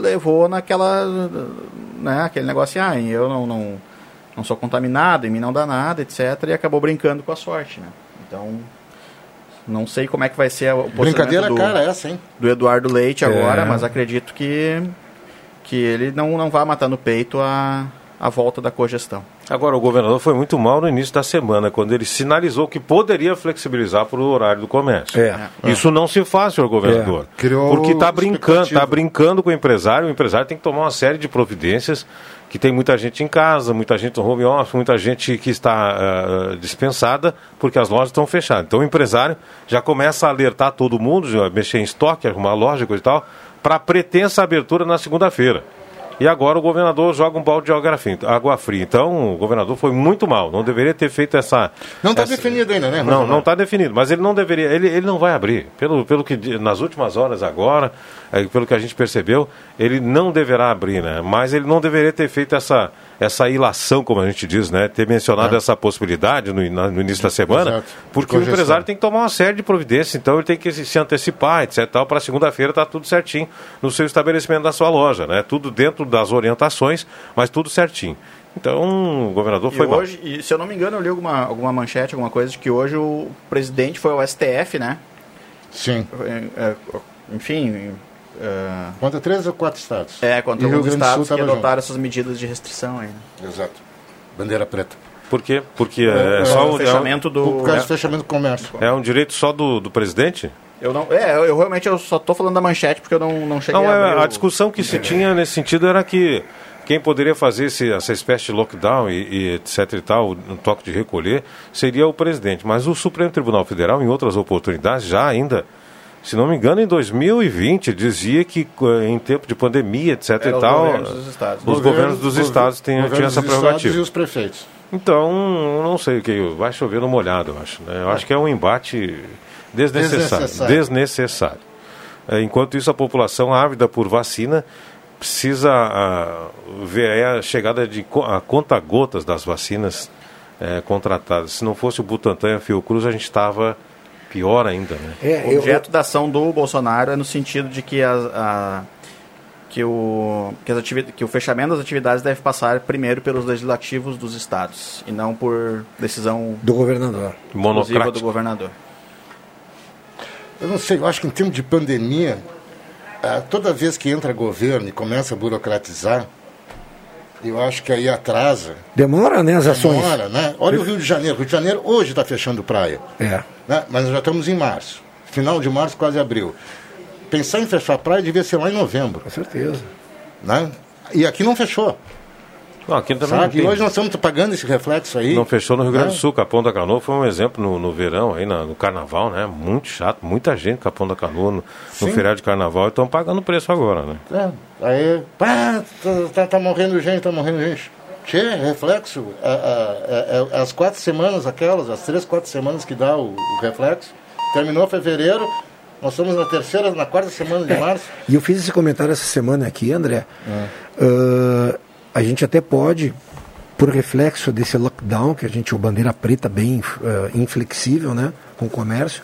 levou naquela, né, aquele negócio, ah, eu não, não, não sou contaminado, em mim não dá nada, etc, e acabou brincando com a sorte, né? Então, não sei como é que vai ser o Brincadeira do, cara essa, hein? Do Eduardo Leite agora, é. mas acredito que, que ele não, não vai matar no peito a, a volta da cogestão. Agora, o governador foi muito mal no início da semana, quando ele sinalizou que poderia flexibilizar para o horário do comércio. É. Isso é. não se faz, senhor governador. É. Criou porque está brincando, tá brincando com o empresário, o empresário tem que tomar uma série de providências, que tem muita gente em casa, muita gente no home office, muita gente que está uh, dispensada, porque as lojas estão fechadas. Então o empresário já começa a alertar todo mundo, mexer em estoque, arrumar loja e tal, para a pretensa abertura na segunda-feira. E agora o governador joga um balde de água fria. Água fria. Então, o governador foi muito mal. Não deveria ter feito essa. Não está essa... definido ainda, né? Não, não está definido. Mas ele não deveria. Ele, ele não vai abrir. Pelo, pelo que nas últimas horas agora, é, pelo que a gente percebeu, ele não deverá abrir, né? Mas ele não deveria ter feito essa essa ilação, como a gente diz, né? Ter mencionado é. essa possibilidade no, no, início da semana, Exato. porque o empresário tem que tomar uma série de providências, então ele tem que se, se antecipar, etc. Para segunda-feira está tudo certinho no seu estabelecimento da sua loja, né? Tudo dentro das orientações, mas tudo certinho. Então, o governador foi e hoje, E, se eu não me engano, eu li alguma, alguma manchete, alguma coisa, de que hoje o presidente foi ao STF, né? Sim. É, é, enfim, Uh... Contra três ou quatro estados. É, contra alguns estados que adotaram junto. essas medidas de restrição aí. Né? Exato. Bandeira preta. Por quê? Porque é, é só o fechamento do. Por causa do fechamento do comércio. É um direito só do, do presidente? Eu não, é, eu, eu realmente eu só estou falando da manchete porque eu não, não cheguei não, a. É, a discussão que se tinha nesse sentido era que quem poderia fazer esse, essa espécie de lockdown e, e, etc e tal, um toque de recolher, seria o presidente. Mas o Supremo Tribunal Federal, em outras oportunidades, já ainda se não me engano, em 2020 dizia que eh, em tempo de pandemia, etc Era e tal, governos dos estados. os governos dos estados tinham, tinham essa prerrogativa. E os prefeitos. Então, não sei o que vai chover no molhado, eu acho. Né? Eu é. acho que é um embate desnecessário. Desnecessário. desnecessário. É, enquanto isso, a população ávida por vacina precisa uh, ver a chegada de a conta-gotas das vacinas é, contratadas. Se não fosse o Butantan e a Fiocruz, a gente estava Pior ainda, né? É, o objeto eu... da ação do Bolsonaro é no sentido de que a, a que o, que, as que o fechamento das atividades deve passar primeiro pelos legislativos dos estados e não por decisão do governador. Monocrática do governador. Eu não sei, eu acho que em termos de pandemia, ah, toda vez que entra governo e começa a burocratizar, eu acho que aí atrasa. Demora, né, as ações? Demora, né? Olha o Rio de Janeiro. O Rio de Janeiro hoje está fechando praia. É. Né? Mas nós já estamos em março. Final de março, quase abril. Pensar em fechar a praia devia ser lá em novembro. Com certeza. Né? E aqui não fechou. Não, aqui também Sabe? E hoje nós estamos pagando esse reflexo aí. Não fechou no Rio Grande do né? Sul. Capão da Canoa foi um exemplo no, no verão, aí na- no carnaval, né? Muito chato, muita gente Capão da Canoa no, no feriado de carnaval e estão pagando preço agora, né? É, aí, pá, tá, tá, tá morrendo gente, tá morrendo gente. Che, reflexo, a- a- a- a- as quatro semanas aquelas, as três, quatro semanas que dá o, o reflexo, terminou fevereiro, nós estamos na terceira, na quarta semana de É. março. E eu fiz esse comentário essa semana aqui, André. É. Ah, a gente até pode, por reflexo desse lockdown, que a gente, o bandeira preta bem ah, inflexível, né, com o comércio,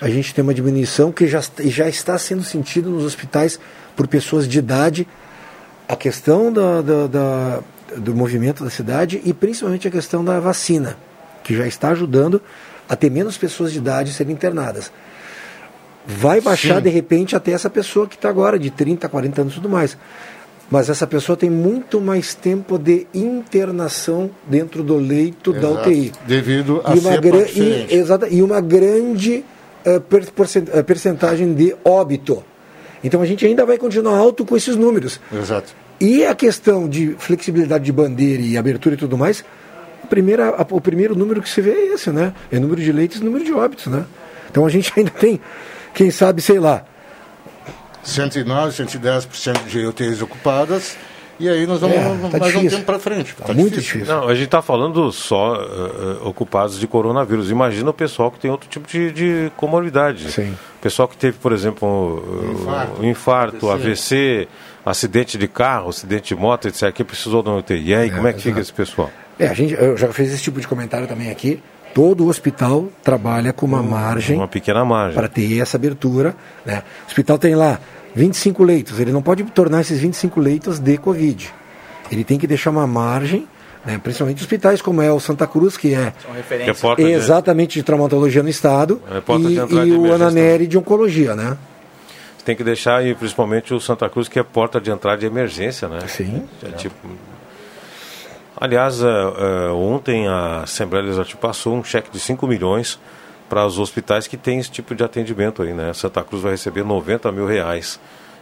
a gente tem uma diminuição que já, já está sendo sentido nos hospitais por pessoas de idade, a questão da, da- da- do movimento da cidade e principalmente a questão da vacina, que já está ajudando a ter menos pessoas de idade serem internadas. Vai baixar Sim. de repente até essa pessoa que está agora, de 30, 40 anos e tudo mais. Mas essa pessoa tem muito mais tempo de internação dentro do leito da Exato. UTI. Devido a e uma, gran- e, exata, e uma grande per- eh, percentagem de óbito. Então a gente ainda vai continuar alto com esses números. Exato. E a questão de flexibilidade de bandeira e abertura e tudo mais, a primeira, a- o primeiro número que se vê é esse, né? É número de leitos e número de óbitos, né? Então a gente *laughs* ainda tem, quem sabe, sei lá, 109, 110% de UTIs ocupadas, e aí nós vamos É, tá mais um difícil. tempo para frente. Tá Não, a gente está falando só eh, ocupados de coronavírus. Imagina o pessoal que tem outro tipo de, de comorbidade. Sim. O pessoal que teve, por exemplo, um Infarto. infarto, AVC. AVC, acidente de carro, acidente de moto, etc., que precisou da UTI. E aí, como é que fica exato. esse pessoal? É, a gente, eu já fiz esse tipo de comentário também aqui. Todo hospital trabalha com uma margem. Uma pequena margem. Para ter essa abertura. Né? O hospital tem lá 25 leitos. Ele não pode tornar esses 25 leitos de Covid. Ele tem que deixar uma margem, né? principalmente hospitais como é o Santa Cruz, que é, São referências. Que é exatamente de traumatologia no estado, É e, e o Ananeri de oncologia, né? Tem que deixar aí, principalmente o Santa Cruz, que é porta de entrada de emergência, né? Sim. É tipo... Aliás, eh, eh, ontem a Assembleia Legislativa passou um cheque de 5 milhões para os hospitais que têm esse tipo de atendimento aí, né? Santa Cruz vai receber 90 mil reais.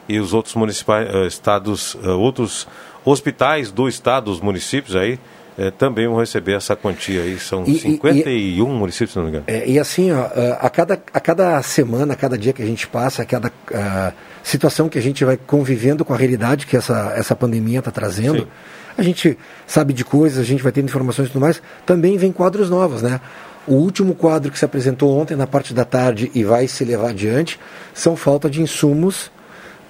E os outros municipais, eh, estados, eh, outros hospitais do estado, os municípios aí, eh, também vão receber essa quantia aí. São E- e- 51 municípios, se não me engano. É, e assim, ó, a, cada, a cada semana, a cada dia que a gente passa, a cada ah, situação que a gente vai convivendo com a realidade que essa, essa pandemia está trazendo, Sim. a gente sabe de coisas, a gente vai tendo informações e tudo mais, também vem quadros novos, né? O último quadro que se apresentou ontem na parte da tarde e vai se levar adiante são falta de insumos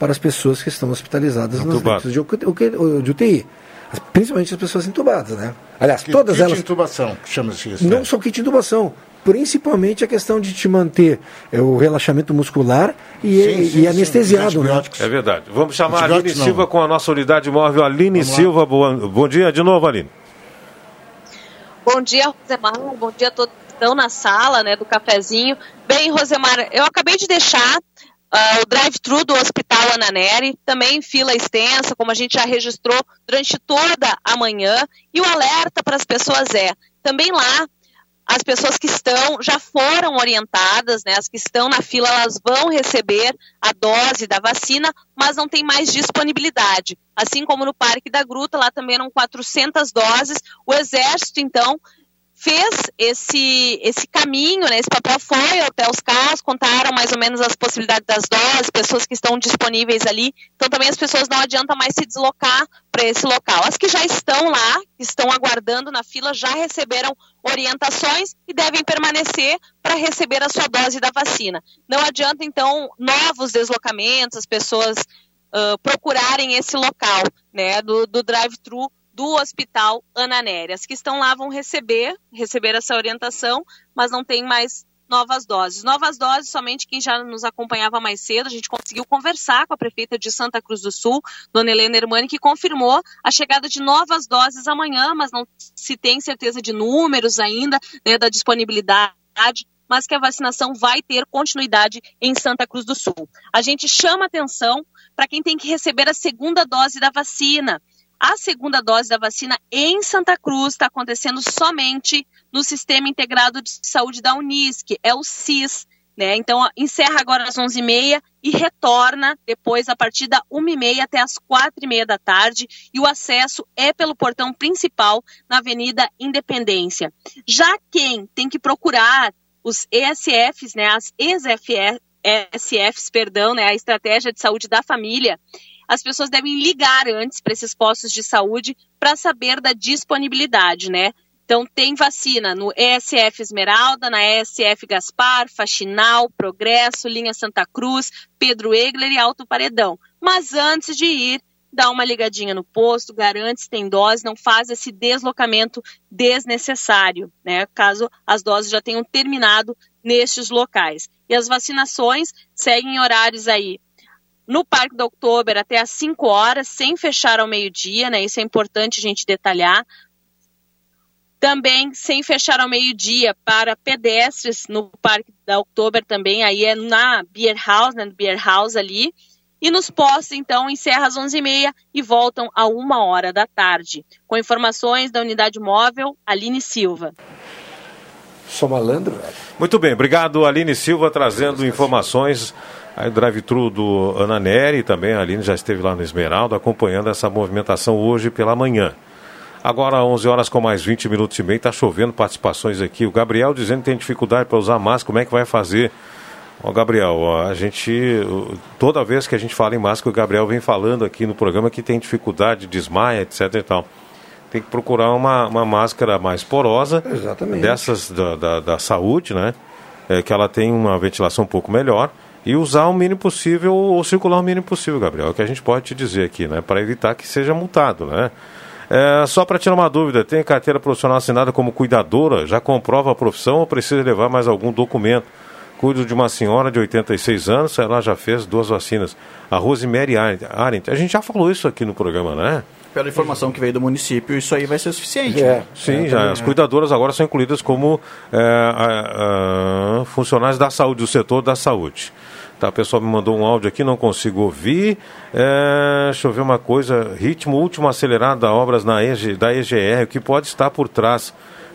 para as pessoas que estão hospitalizadas nos Entubadas. leitos de UTI. As- Principalmente as pessoas entubadas, né? Aliás, Que- todas kit elas. intubação, chama-se isso. Não né? só kit de intubação, principalmente a questão de te manter é, o relaxamento muscular e, Sim, e sim, sim, anestesiado, né? antibióticos. É verdade. Vamos chamar a Aline não. Silva com a nossa unidade móvel. Aline Vamos. Silva, boa- bom dia de novo, Aline. Bom dia, Rosemar. Bom dia a todos que estão na sala né, do cafezinho. Bem, Rosemar, eu acabei de deixar ah, o drive-thru do Hospital Ananeri, também fila extensa, como a gente já registrou durante toda a manhã. E o alerta para as pessoas é, também lá, as pessoas que estão já foram orientadas, né, as que estão na fila, elas vão receber a dose da vacina, mas não tem mais disponibilidade. Assim como no Parque da Gruta, lá também eram 400 doses. O Exército, então, fez esse, esse caminho, né, esse papel foi até os carros, contaram mais ou menos as possibilidades das doses, pessoas que estão disponíveis ali. Então também as pessoas não adianta mais se deslocar para esse local. As que já estão lá, que estão aguardando na fila, já receberam orientações e devem permanecer para receber a sua dose da vacina. Não adianta então novos deslocamentos, as pessoas ah, procurarem esse local, né, do, do drive-thru do Hospital Ana Nery. As que estão lá vão receber, receber essa orientação, mas não tem mais novas doses. Novas doses, somente quem já nos acompanhava mais cedo, a gente conseguiu conversar com a prefeita de Santa Cruz do Sul, dona Helena Hermani, que confirmou a chegada de novas doses amanhã, mas não se tem certeza de números ainda, né, da disponibilidade mas que a vacinação vai ter continuidade em Santa Cruz do Sul. A gente chama atenção para quem tem que receber a segunda dose da vacina. A segunda dose da vacina em Santa Cruz está acontecendo somente no Sistema Integrado de Saúde da Unisc, é o SIS. né? Então, encerra agora às 11h30 e retorna depois a partir da 1h30 até as 4h30 da tarde. E o acesso é pelo portão principal na Avenida Independência. Já quem tem que procurar os ESFs, né, as ex-SFs, perdão, né, a Estratégia de Saúde da Família, as pessoas devem ligar antes para esses postos de saúde para saber da disponibilidade, né? Então, tem vacina no ESF Esmeralda, na ESF Gaspar, Faxinal, Progresso, Linha Santa Cruz, Pedro Egler e Alto Paredão. Mas antes de ir, dá uma ligadinha no posto, garante se tem dose, não faz esse deslocamento desnecessário, né? Caso as doses já tenham terminado nestes locais. E as vacinações seguem em horários aí no Parque da Oktober até às 5 horas, sem fechar ao meio-dia, né? Isso é importante a gente detalhar. Também sem fechar ao meio-dia para pedestres no Parque da Oktober também, aí é na Beer House, né, no Beer House ali. E nos postos, então, encerra às 11h30 e voltam a uma hora da tarde. Com informações da unidade móvel, Aline Silva. Sou malandro, velho. Muito bem, obrigado Aline Silva trazendo informações aí do drive-thru do Ana Neri também. A Aline já esteve lá no Esmeralda acompanhando essa movimentação hoje pela manhã. Agora, 11 horas com mais 20 minutos e meio, está chovendo participações aqui. O Gabriel dizendo que tem dificuldade para usar máscara, como é que vai fazer? Ó, Gabriel, a gente, toda vez que a gente fala em máscara, o Gabriel vem falando aqui no programa que tem dificuldade, desmaia, etc e tal. Tem que procurar uma, uma máscara mais porosa, Exatamente. dessas da, da, da saúde, né? É, que ela tem uma ventilação um pouco melhor e usar o mínimo possível ou circular o mínimo possível, Gabriel. É o que a gente pode te dizer aqui, né? Para evitar que seja multado, né? É, só para tirar uma dúvida, tem carteira profissional assinada como cuidadora? Já comprova a profissão ou precisa levar mais algum documento? Cuido de uma senhora de 86 anos, ela já fez duas vacinas. A Rosemary Arendt. A gente já falou isso aqui no programa, né? Pela informação que veio do município, isso aí vai ser suficiente. É, né? sim, É, já. também, As é. cuidadoras agora são incluídas como é, a- a- funcionários da saúde, do setor da saúde. Tá, o pessoal me mandou um áudio aqui, não consigo ouvir. É, deixa eu ver uma coisa. Ritmo último acelerado da obras na EG, da EGR, o que pode estar por trás?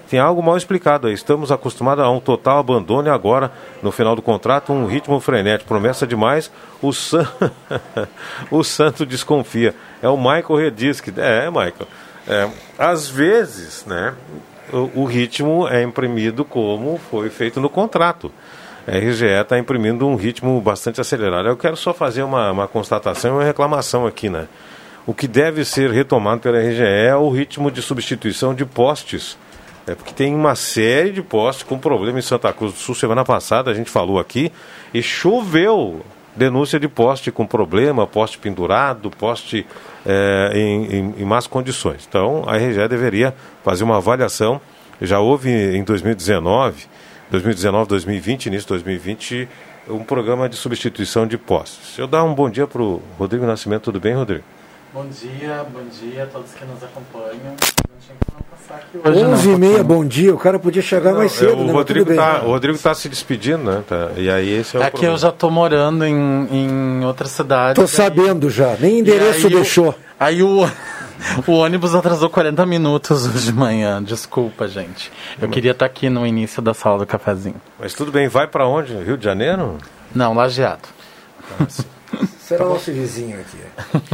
Tem algo mal explicado aí. Estamos acostumados a um total abandono e agora, no final do contrato, um ritmo frenético. Promessa demais, o, San... *laughs* o santo desconfia. É o Michael Redisque. É, Michael. É, às vezes, né, o, o ritmo é imprimido como foi feito no contrato. A RGE está imprimindo um ritmo bastante acelerado. Eu quero só fazer uma, uma constatação e uma reclamação aqui, né? O que deve ser retomado pela RGE é o ritmo de substituição de postes. É porque tem uma série de postes com problema em Santa Cruz do Sul. Semana passada a gente falou aqui e choveu denúncia de poste com problema, poste pendurado, poste é, em, em, em más condições. Então a RGE deveria fazer uma avaliação. Já houve em 2019, 2019, 2020, início de 2020, um programa de substituição de postes. Eu dar um bom dia para o Rodrigo Nascimento. Tudo bem, Rodrigo? Bom dia, bom dia a todos que nos acompanham. Não que não hoje, 11 e não. meia, bom dia. O cara podia chegar mais cedo, É, o né? Mas Rodrigo bem. tá, o Rodrigo tá se despedindo, né? Tá, e aí esse é o É que problema. eu já tô morando em, em outra cidade. Tô sabendo já. Nem endereço aí o- deixou. Aí o, *laughs* o ônibus atrasou 40 minutos hoje de manhã. Desculpa, gente. Eu queria estar aqui no início da sala do cafezinho. Mas tudo bem, vai para onde? Rio de Janeiro? Não, lajeado. Será nosso vizinho aqui.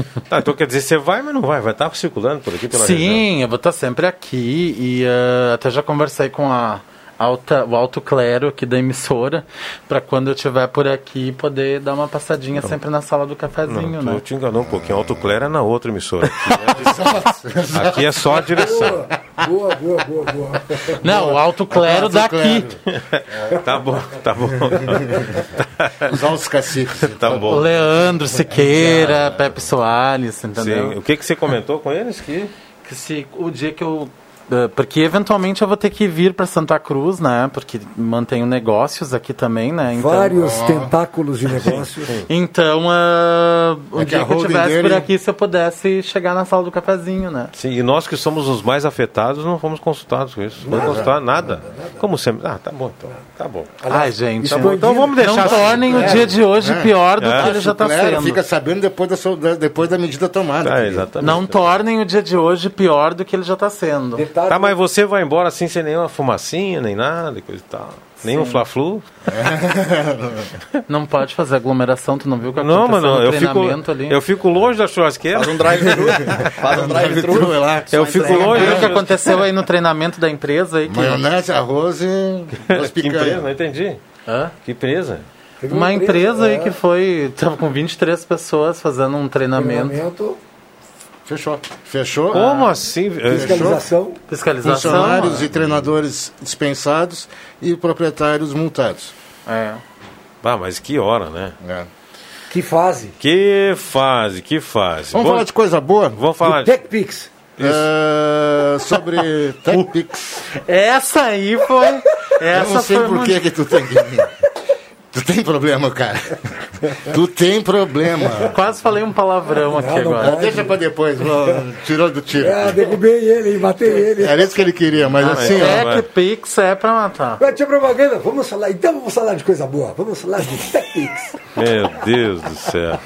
*laughs* Tá, então quer dizer, você vai, mas não vai, vai estar circulando por aqui pela região. Sim, eu vou estar sempre aqui e eh, até já conversei com a alta, o alto clero aqui da emissora para quando eu estiver por aqui poder dar uma passadinha sempre na sala do cafezinho, Não, né? tu te enganou um pouquinho. Alto Clero é na outra emissora. Aqui, *laughs* é, aqui é só a direção. Boa, boa, boa, boa. Não, o alto clero Alto daqui. Tá bom, tá bom. *laughs* Os altos caciques. Tá O bom. Leandro Siqueira, Pepe Soares, entendeu? Sim. O que, que você comentou com eles? Que... Que se o dia que eu porque eventualmente eu vou ter que vir para Santa Cruz, né? Porque mantenho negócios aqui também, né? Então, Vários tentáculos de negócio. Então, o É dia que eu estivesse dele- por aqui, se eu pudesse chegar na sala do cafezinho, né? Sim, e nós que somos os mais afetados não fomos consultados com isso. Não consultados nada. Como sempre. Ah, tá bom então. Tá bom. Ai, gente, Tá bom, então vamos deixar não assim. tornem o É, dia de hoje é. pior do É. que ele já está sendo. fica sabendo depois da, sua- depois da medida tomada. Ah, exatamente. Não tornem o dia de hoje pior do que ele já está sendo. Tarde. Tá, mas você vai embora assim sem nenhuma fumacinha, nem nada, coisa e tal. Nenhum fla-flu? Não pode fazer aglomeração, tu não viu o que Não, aconteceu mano, no eu fico, treinamento ali? eu fico longe da churrasqueira. Faz um drive-thru. *laughs* Faz um drive-thru lá. Eu fico longe. viu o que aconteceu aí no treinamento da empresa aí? Que... Maionese, arroz e *laughs* Que empresa? Não entendi. Hã? Que empresa? Uma empresa aí que foi, tava com 23 pessoas fazendo um treinamento. Treinamento. Fechou. Fechou? Como assim? Fiscalização. Fiscalização. Funcionários e treinadores dispensados e proprietários multados. É. Ah, mas que hora, né? Que fase. Que fase, que fase. Vamos Bom, falar de coisa boa? Vamos falar Do TechPix. É, sobre *laughs* TechPix. Essa aí foi. Essa Eu não sei por muito- que que tu tem que... Tu tem problema, cara. Tu tem problema. Quase falei um palavrão aqui agora. Ah, Deixa pra depois. Tirou do tiro. Ah, derrubei ele, matei ele. Era isso que ele queria, mas Ah, assim... ó, TechPix é pra matar. Vai ter propaganda? Vamos falar. Então vamos falar de coisa boa. Vamos falar de TechPix. Meu Deus do céu.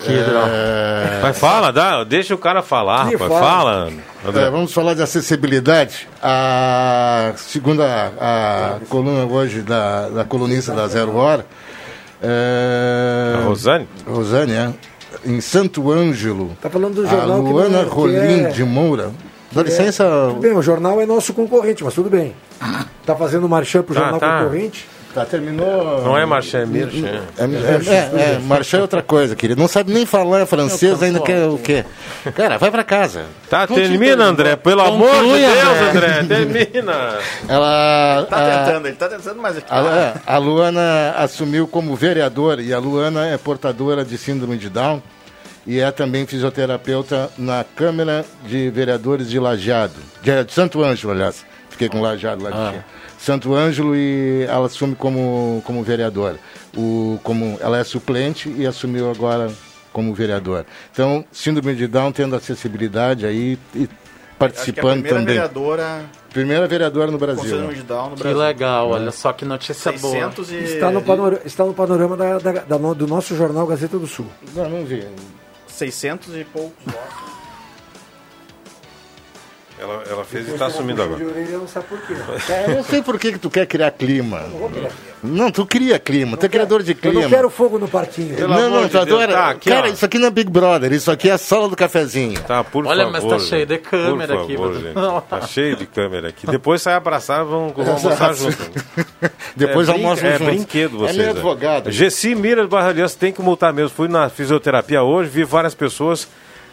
Que é, Mas fala, dá, deixa o cara falar, rapaz. fala. Fala. É, vamos falar de acessibilidade. A segunda a coluna hoje da, da colunista da Zero Hora. É, A Rosane? Rosane, é. Em Santo Ângelo. Tá falando do a jornal que Luana não- que Rolim é- de Moura. Dá É, licença. Tudo bem, o jornal é nosso concorrente, mas tudo bem. Tá fazendo marchand pro Tá, jornal tá. concorrente? Tá, terminou. Não é Marchand, é Mirchan. É, é, é, é, marchand é outra coisa, querido. Não sabe nem falar francês, ainda quer o quê? Cara, vai pra casa. Tá, Continua. termina, André. Pelo amor de Deus, André. Termina. Ela. Tá a- tentando, ele tá tentando, mas aqui. A, é, a Luana assumiu como vereadora e a Luana é portadora de síndrome de Down e é também fisioterapeuta na Câmara de Vereadores de Lajeado, de, de Santo Ângelo, aliás. Fiquei com Lajeado lá de Ah. Santo Ângelo e ela assume como, como vereadora. O, como, ela é suplente e assumiu agora como vereadora. Então, síndrome de Down tendo acessibilidade aí e Acho que é a participando primeira também. vereadora Primeira vereadora no Brasil. síndrome de Down no Que Brasil. legal, olha só que notícia boa. 600 e... Está no panorama, está no panorama da- da- da do nosso jornal Gazeta do Sul. Não, não vi. 600 e poucos votos. Ela, ela fez e tá assumindo agora. Não sabe por quê. É, eu não sei por que, que tu quer criar clima. Não, tu cria clima, tu é criador de Eu clima. não quero fogo no parquinho. Pelo não, não, de tu Deus. adora. Tá, aqui, Cara, ó. isso aqui não é Big Brother, isso aqui é a sala do cafezinho. Tá, por Olha, favor. mas tá cheio de câmera Por aqui, favor, mas- gente. Não. Tá *laughs* cheio de câmera aqui. Depois sai abraçar, vamos, *laughs* vamos almoçar junto. *laughs* Depois é almoçam É brinquedo É vocês. meu né? advogado. Gessi Mira do Barra Aliança tem que multar mesmo. Fui na fisioterapia hoje, vi várias pessoas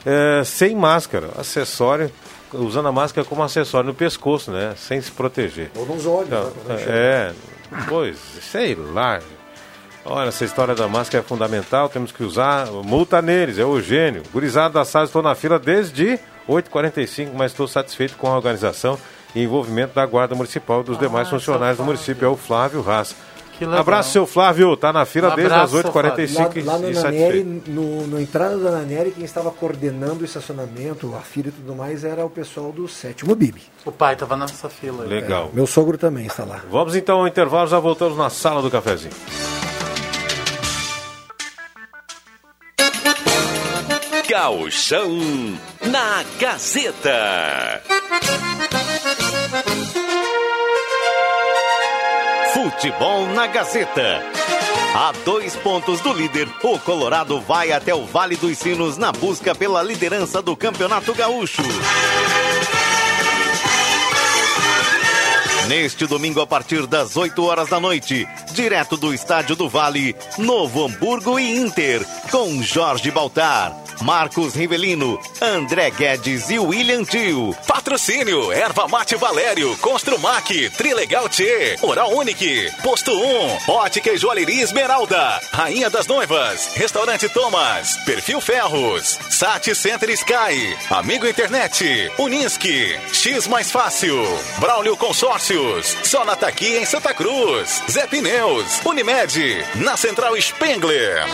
eh, sem máscara, acessório, usando a máscara como acessório no pescoço, né? Sem se proteger. Ou nos olhos. Então, né, é, pois, sei lá. Olha, essa história da máscara é fundamental, temos que usar. Multa neles, é o Eugênio. Gurizada da sala, estou na fila desde 8h45, mas estou satisfeito com a organização e envolvimento da Guarda Municipal e dos demais funcionários do município. É o Flávio Haas. Abraço, seu Flávio. Tá na fila Um desde as 8h45 Lá, lá no e Naneri, satisfeito. no, no entrada da Naneri, quem estava coordenando o estacionamento, a fila e tudo mais, era o pessoal do sétimo BIB. O pai tava nessa fila. aí. Legal. Meu sogro também está lá. Vamos então ao intervalo, já voltamos na sala do cafezinho. Gauchão na Gazeta. Futebol na Gazeta. A dois pontos do líder, o Colorado vai até o Vale dos Sinos na busca pela liderança do Campeonato Gaúcho. Neste domingo, a partir das 8 horas da noite, direto do Estádio do Vale, Novo Hamburgo e Inter, com Jorge Baltar, Marcos Rivelino, André Guedes e William Tio. Patrocínio, Erva Mate Valério, Construmac, Trilegal T, Oral Unique, Posto 1, Ótica e Joalheria Esmeralda, Rainha das Noivas, Restaurante Thomas, Perfil Ferros, Sat Center Sky, Amigo Internet, Unisque, X Mais Fácil, Braulio Consórcios, Sonata aqui em Santa Cruz, Zé Pneus, Unimed, na Central Spengler.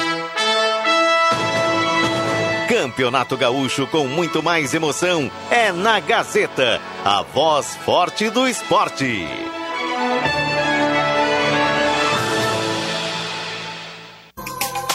Campeonato Gaúcho com muito mais emoção é na Gazeta, a voz forte do esporte.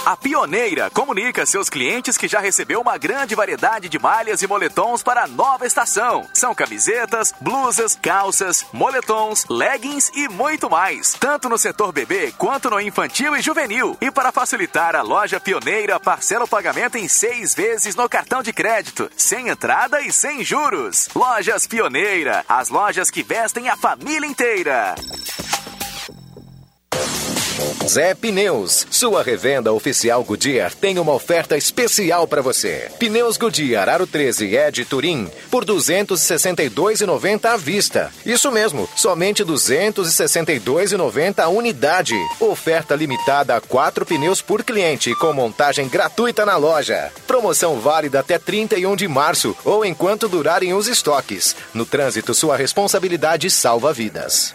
A Pioneira comunica a seus clientes que já recebeu uma grande variedade de malhas e moletons para a nova estação. São camisetas, blusas, calças, moletons, leggings e muito mais. Tanto no setor bebê quanto no infantil e juvenil. E para facilitar a loja Pioneira, parcela o pagamento em seis vezes no cartão de crédito, sem entrada e sem juros. Lojas Pioneira, as lojas que vestem a família inteira. Zé Pneus, sua revenda oficial Goodyear tem uma oferta especial para você. Pneus Goodyear Aro 13 Ed Turim por 262,90 à vista. Isso mesmo, somente 262,90 a unidade. Oferta limitada a quatro pneus por cliente com montagem gratuita na loja. Promoção válida até 31 de março ou enquanto durarem os estoques. No trânsito, sua responsabilidade salva vidas.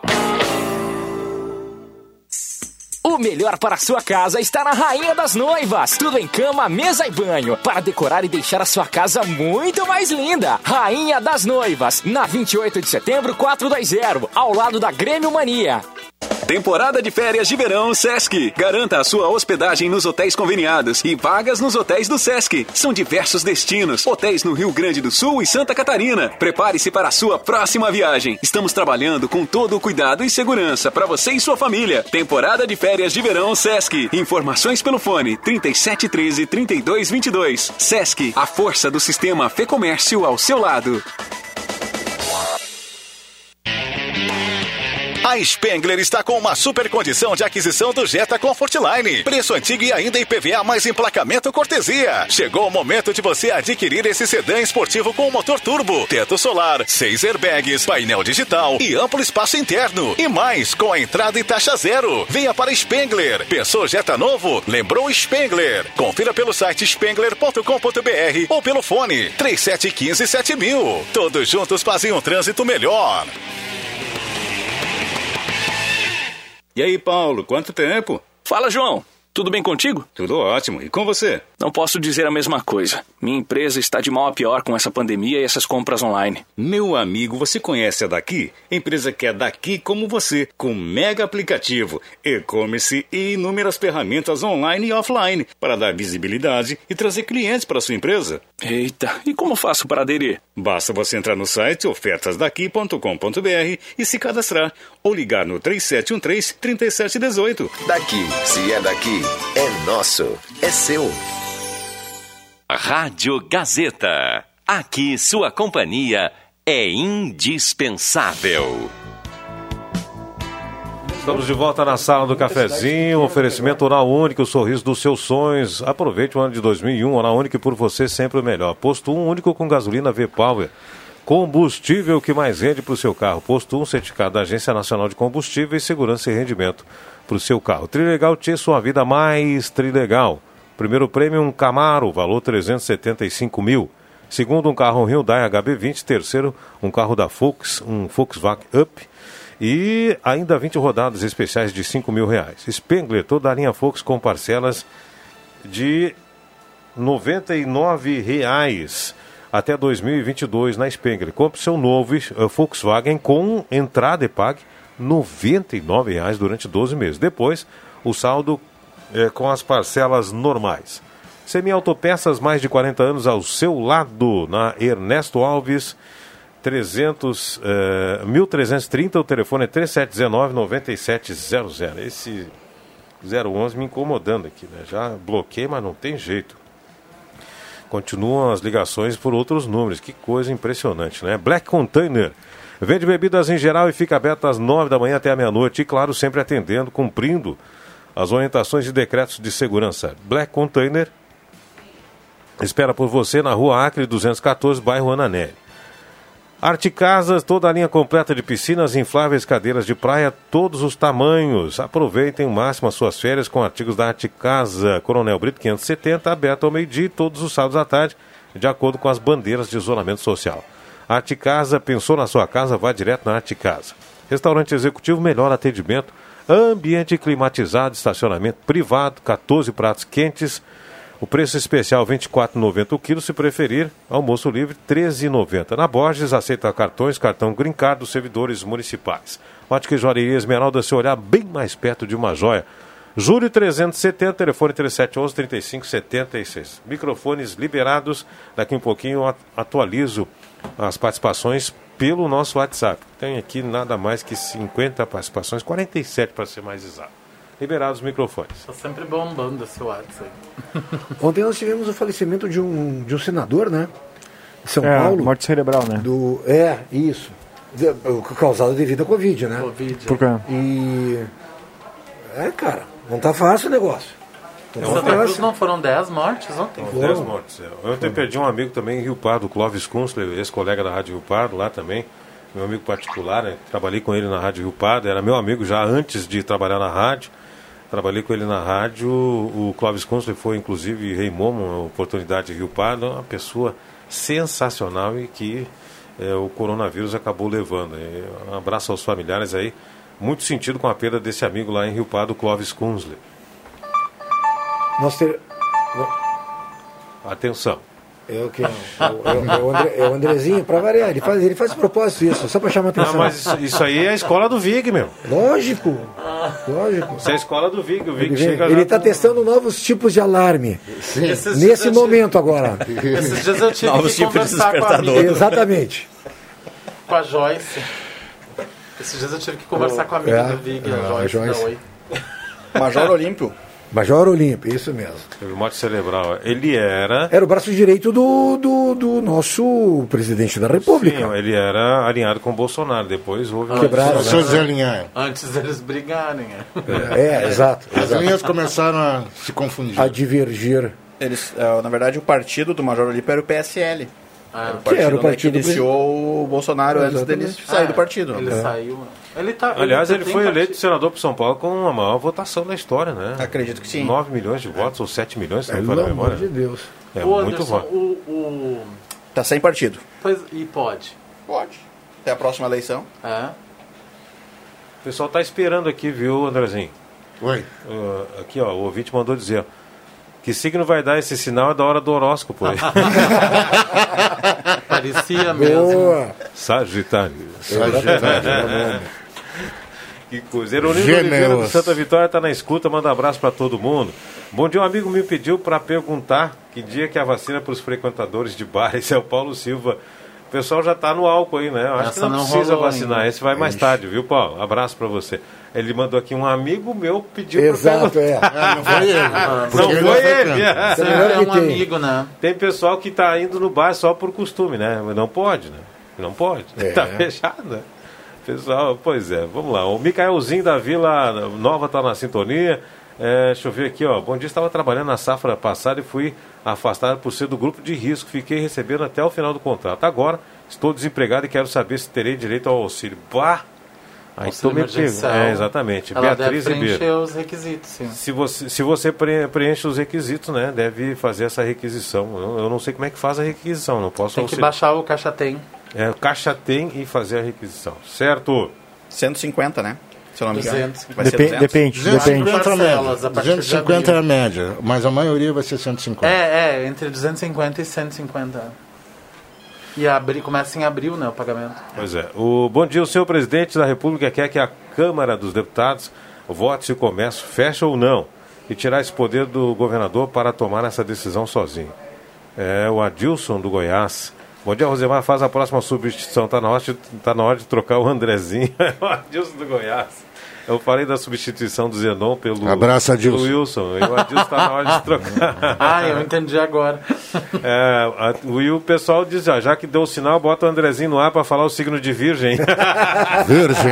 O melhor para sua casa está na Rainha das Noivas. Tudo em cama, mesa e banho. Para decorar e deixar a sua casa muito mais linda. Rainha das Noivas. Na 28 de setembro, 420. Ao lado da Grêmio Mania. Temporada de férias de verão Sesc. Garanta a sua hospedagem nos hotéis conveniados e vagas nos hotéis do Sesc. São diversos destinos, hotéis no Rio Grande do Sul e Santa Catarina. Prepare-se para a sua próxima viagem. Estamos trabalhando com todo o cuidado e segurança para você e sua família. Temporada de férias de verão Sesc. Informações pelo fone 3713 3222. Sesc, a força do sistema Fê Comércio ao seu lado. A Spengler está com uma super condição de aquisição do Jetta Comfortline. Preço antigo e ainda IPVA mais emplacamento cortesia. Chegou o momento de você adquirir esse sedã esportivo com motor turbo, teto solar, seis airbags, painel digital e amplo espaço interno. E mais, com a entrada e taxa zero. Venha para Spengler. Pensou Jetta novo? Lembrou Spengler. Confira pelo site spengler.com.br ou pelo fone 3715 7000. Todos juntos fazem um trânsito melhor. E aí, Paulo, quanto tempo? Fala, João. Tudo bem contigo? Tudo ótimo. E com você? Não posso dizer a mesma coisa. Minha empresa está de mal a pior com essa pandemia e essas compras online. Meu amigo, você conhece a Daqui? Empresa que é daqui como você, com mega aplicativo, e-commerce e inúmeras ferramentas online e offline para dar visibilidade e trazer clientes para sua empresa. Eita, e como faço para aderir? Basta você entrar no site ofertasdaqui.com.br e se cadastrar ou ligar no 3713 3718. Daqui, se é daqui, é nosso, é seu. Rádio Gazeta. Aqui sua companhia é indispensável. Estamos de volta na sala do cafezinho, oferecimento Oral Único, o sorriso dos seus sonhos. Aproveite o ano de 2001, Oral Único por você sempre o melhor. Posto 1 único com gasolina V-Power. Combustível que mais rende para o seu carro. Posto 1, certificado da Agência Nacional de Combustível e Segurança e Rendimento para o seu carro. Trilegal Tia, sua vida mais trilegal. Primeiro prêmio, um Camaro, valor 375 mil. Segundo, um carro Hyundai HB20. Terceiro, um carro da Fox, um Volkswagen Up. E ainda 20 rodadas especiais de 5 mil reais. Spengler, toda a linha Fox com parcelas de 99 reais até 2022 na Spengler. Compre seu novo uh, Volkswagen com entrada e pague 99 reais durante 12 meses. Depois, o saldo é, com as parcelas normais. Semi Autopeças, mais de 40 anos ao seu lado, na Ernesto Alves 300, uh, 1330, o telefone é 3719-9700. Esse 011 me incomodando aqui, né? Já bloqueei, mas não tem jeito. Continuam as ligações por outros números, que coisa impressionante, né? Black Container. Vende bebidas em geral e fica aberto às 9 da manhã até a meia-noite. E, claro, sempre atendendo, cumprindo as orientações e decretos de segurança. Black Container espera por você na rua Acre 214, bairro Ananelli. Arte Casas, toda a linha completa de piscinas, infláveis, cadeiras de praia, todos os tamanhos. Aproveitem o máximo as suas férias com artigos da Arte Casa. Coronel Brito 570, aberto ao meio-dia, todos os sábados à tarde, de acordo com as bandeiras de isolamento social. Arte Casa, pensou na sua casa, vá direto na Arte Casa. Restaurante executivo, melhor atendimento, ambiente climatizado, estacionamento privado, 14 pratos quentes, o preço especial R$ 24,90 o quilo, se preferir. Almoço livre R$ 13,90. Na Borges, aceita cartões, cartão Green Card dos servidores municipais. Ótica Joalheria Esmeralda, seu olhar bem mais perto de uma joia. Júlio 370, telefone 3711-3576. Microfones liberados. Daqui um pouquinho eu atualizo as participações pelo nosso WhatsApp. Tem aqui nada mais que 50 participações, 47 para ser mais exato liberados os microfones. Está sempre bombando esse WhatsApp. *laughs* Ontem nós tivemos o falecimento de um, de um senador, né? De São é, Paulo. Morte cerebral, né? Do, é, isso. De, causado devido à Covid, né? Covid. Por quê? E. É, cara, não tá fácil o negócio. Não, Santa Cruz não foram 10 mortes ontem? 10 mortes. É. Ontem eu perdi um amigo também em Rio Pardo, o Clóvis Kunstler, ex-colega da Rádio Rio Pardo, lá também meu amigo particular, né? trabalhei com ele na Rádio Rio Pardo, era meu amigo já antes de trabalhar na rádio. Trabalhei com ele na rádio. O Clóvis Consul foi, inclusive, Rei Momo, uma oportunidade de Rio Pardo, uma pessoa sensacional e que é, o coronavírus acabou levando. E um abraço aos familiares aí. Muito sentido com a perda desse amigo lá em Rio Pardo, Clóvis Kunzle. Nós ter... Atenção. É o que? É o, André, é o Andrezinho, para variar. Ele faz, ele faz propósito isso, só para chamar atenção. Não, mas isso, isso, aí é a escola do Vig, meu. Lógico. Lógico. Isso é a escola do Vig. O Vig ele chega Ele está com... testando novos tipos de alarme. Sim. Nesse momento agora. Esses dias eu tive novos que tipos de despertador. Exatamente. Com a Joyce. Esses dias eu tive que conversar oh, com a amiga é, do Vig, a Joyce. A Joyce. Major Olímpio. Major Olímpio, isso mesmo. Teve morte cerebral. Ele era. Era o braço direito do, do, do nosso presidente da República. Sim, ele era alinhado com o Bolsonaro. Depois houve uma. Quebraram. Né? Se alinharam. Antes deles brigarem. É, é exato. As exato. linhas começaram a se confundir. A divergir. Eles, na verdade, o partido do Major Olímpio era o PSL. Ah, que era o partido que iniciou o Bolsonaro antes dele sair do partido. Ele é. saiu. Ele tá, Aliás, ele, ele foi eleito senador por São Paulo com a maior votação da história, né? Acredito que sim. 9 milhões de votos ou 7 milhões, se não for na memória. de Deus. É o muito Anderson, voto. O, o... Tá sem partido. Pois, e pode? Pode. Até a próxima eleição. É. O pessoal tá esperando aqui, viu, Andrezinho? Oi. Uh, aqui, ó, o ouvinte mandou dizer. Que signo vai dar esse sinal é da hora do horóscopo aí. *laughs* Parecia mesmo. Boa. Sagitário. Sagitário. Que coisa. Eronildo Oliveira do Santa Vitória está na escuta, manda abraço para todo mundo. Bom dia, um amigo me pediu para perguntar que dia que é a vacina para os frequentadores de bar. Esse é o Paulo Silva. O pessoal já está no álcool aí, né? Eu acho Essa que não, não precisa vacinar. ainda. Esse vai mais tarde, viu, Paulo? Abraço para você. Ele mandou aqui um amigo meu pediu Exato, é. *laughs* Ah, não foi ele. Não foi é ele. Sempre melhor é um tem. amigo, né? Tem pessoal que está indo no bar só por costume, né? Mas não pode, né? Não pode. É. Tá fechado, né? Pessoal, pois é, vamos lá. O Micaelzinho da Vila Nova está na sintonia. É, deixa eu ver aqui, ó. Bom dia, estava trabalhando na safra passada e fui afastado por ser do grupo de risco. Fiquei recebendo até o final do contrato. Agora estou desempregado e quero saber se terei direito ao auxílio. Bah! Aí Auxílio me. É, exatamente. Ela Beatriz deve Ribeiro. preencher os requisitos, sim. Se você, se você pre- preenche os requisitos, né, deve fazer essa requisição. Eu, eu não sei como é que faz a requisição, não posso Tem que baixar o Caixa Tem. É, caixa tem e fazer a requisição, certo? 150, né? Se eu não me engano. 200. Vai ser Depen- 200. depende, depende. 250 a média. Parcelas, a partir de 250 é abril. a média, mas a maioria vai ser 150. É, é, entre 250 e 150. E abri, começa em abril, né, o pagamento. Pois é. O, bom dia, o senhor presidente da República quer que a Câmara dos Deputados vote se o comércio fecha ou não e tirar esse poder do governador para tomar essa decisão sozinho. É o Adilson do Goiás. Bom dia, Rosemar. Faz a próxima substituição. Está na, hora de- tá na hora de trocar o Andrezinho. *laughs* É o Adilson do Goiás. Eu falei da substituição do Zenon pelo, Abraço, pelo Adilson. Wilson. E o Adilson está na hora de trocar. *laughs* Ah, eu entendi agora. *laughs* É, a- o, e o pessoal diz, ó, já que deu o sinal, bota o Andrezinho no ar para falar o signo de virgem. Virgem.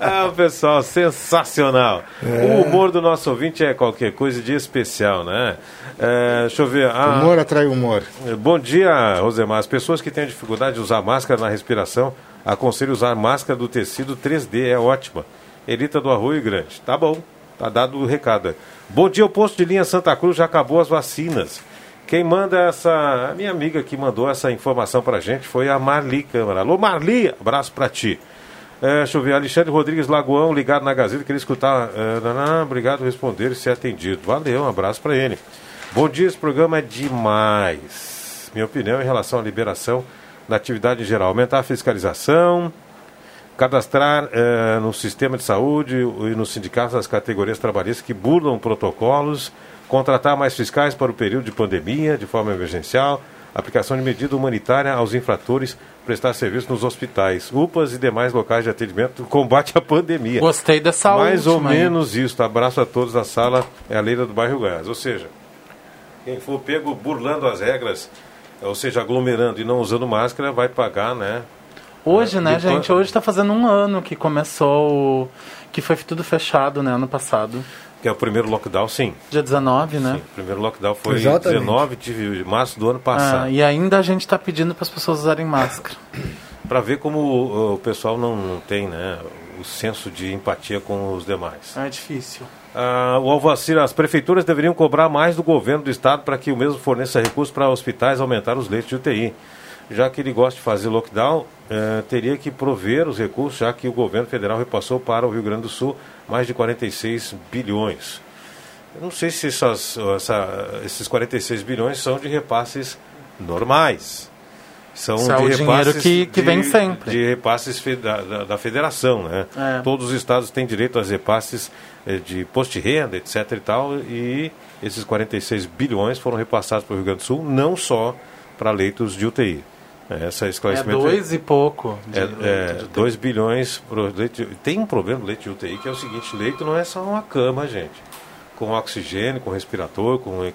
ah, pessoal, sensacional. É. O humor do nosso ouvinte é qualquer coisa de especial, né? É, deixa eu ver. Ah, humor atrai humor. Bom dia, Rosemar. As pessoas que têm dificuldade de usar máscara na respiração, aconselho usar máscara do tecido 3D, é ótima. Elita do Arroio Grande. Tá bom, tá dado o recado. Bom dia, o posto de linha Santa Cruz já acabou as vacinas. Quem manda essa. A minha amiga que mandou essa informação pra gente foi a Marli Câmara. Alô, Marli, abraço pra ti. É, deixa eu ver, Alexandre Rodrigues Lagoão, ligado na Gazeta, queria escutar. É, obrigado por responder e ser atendido. Valeu, um abraço para ele. Bom dia, esse programa é demais. Minha opinião em relação à liberação da atividade em geral. Aumentar a fiscalização, cadastrar é, no sistema de saúde e nos sindicatos das categorias trabalhistas que burlam protocolos, contratar mais fiscais para o período de pandemia de forma emergencial, aplicação de medida humanitária aos infratores, prestar serviço nos hospitais, UPAs e demais locais de atendimento, combate à pandemia. Gostei dessa Mais última, ou menos hein? isso. Abraço a todos da sala, é a Leira do Bairro Goiás. Ou seja, quem for pego burlando as regras, ou seja, aglomerando e não usando máscara, vai pagar, né? Hoje, né, gente? Hoje está fazendo um ano que começou, que foi tudo fechado, né, ano passado. Que é o primeiro lockdown, sim. Dia 19, né? Sim, o primeiro lockdown foi Exatamente. 19 de março do ano passado. Ah, e ainda a gente está pedindo para as pessoas usarem máscara. *coughs* para ver como o, o pessoal não, não, tem né, o senso de empatia com os demais. É difícil. Ah, o Alvacir, as prefeituras deveriam cobrar mais do governo do estado para que o mesmo forneça recursos para hospitais aumentar os leitos de UTI. Já que ele gosta de fazer lockdown, eh, teria que prover os recursos, já que o governo federal repassou para o Rio Grande do Sul mais de 46 bilhões. Eu não sei se essas, essa, esses 46 bilhões são de repasses normais. São Isso de repasses que, que de, vem sempre. De repasses da, da, da federação, né? É. Todos os estados têm direito a repasses de posto de renda, etc e tal, e esses 46 bilhões foram repassados para o Rio Grande do Sul, não só para leitos de UTI. Essa esclarecimento. É dois e pouco. De é, é, dois bilhões por leite. Tem um problema do leite de UTI que é o seguinte: leito não é só uma cama, gente. Com oxigênio, com respirador, com.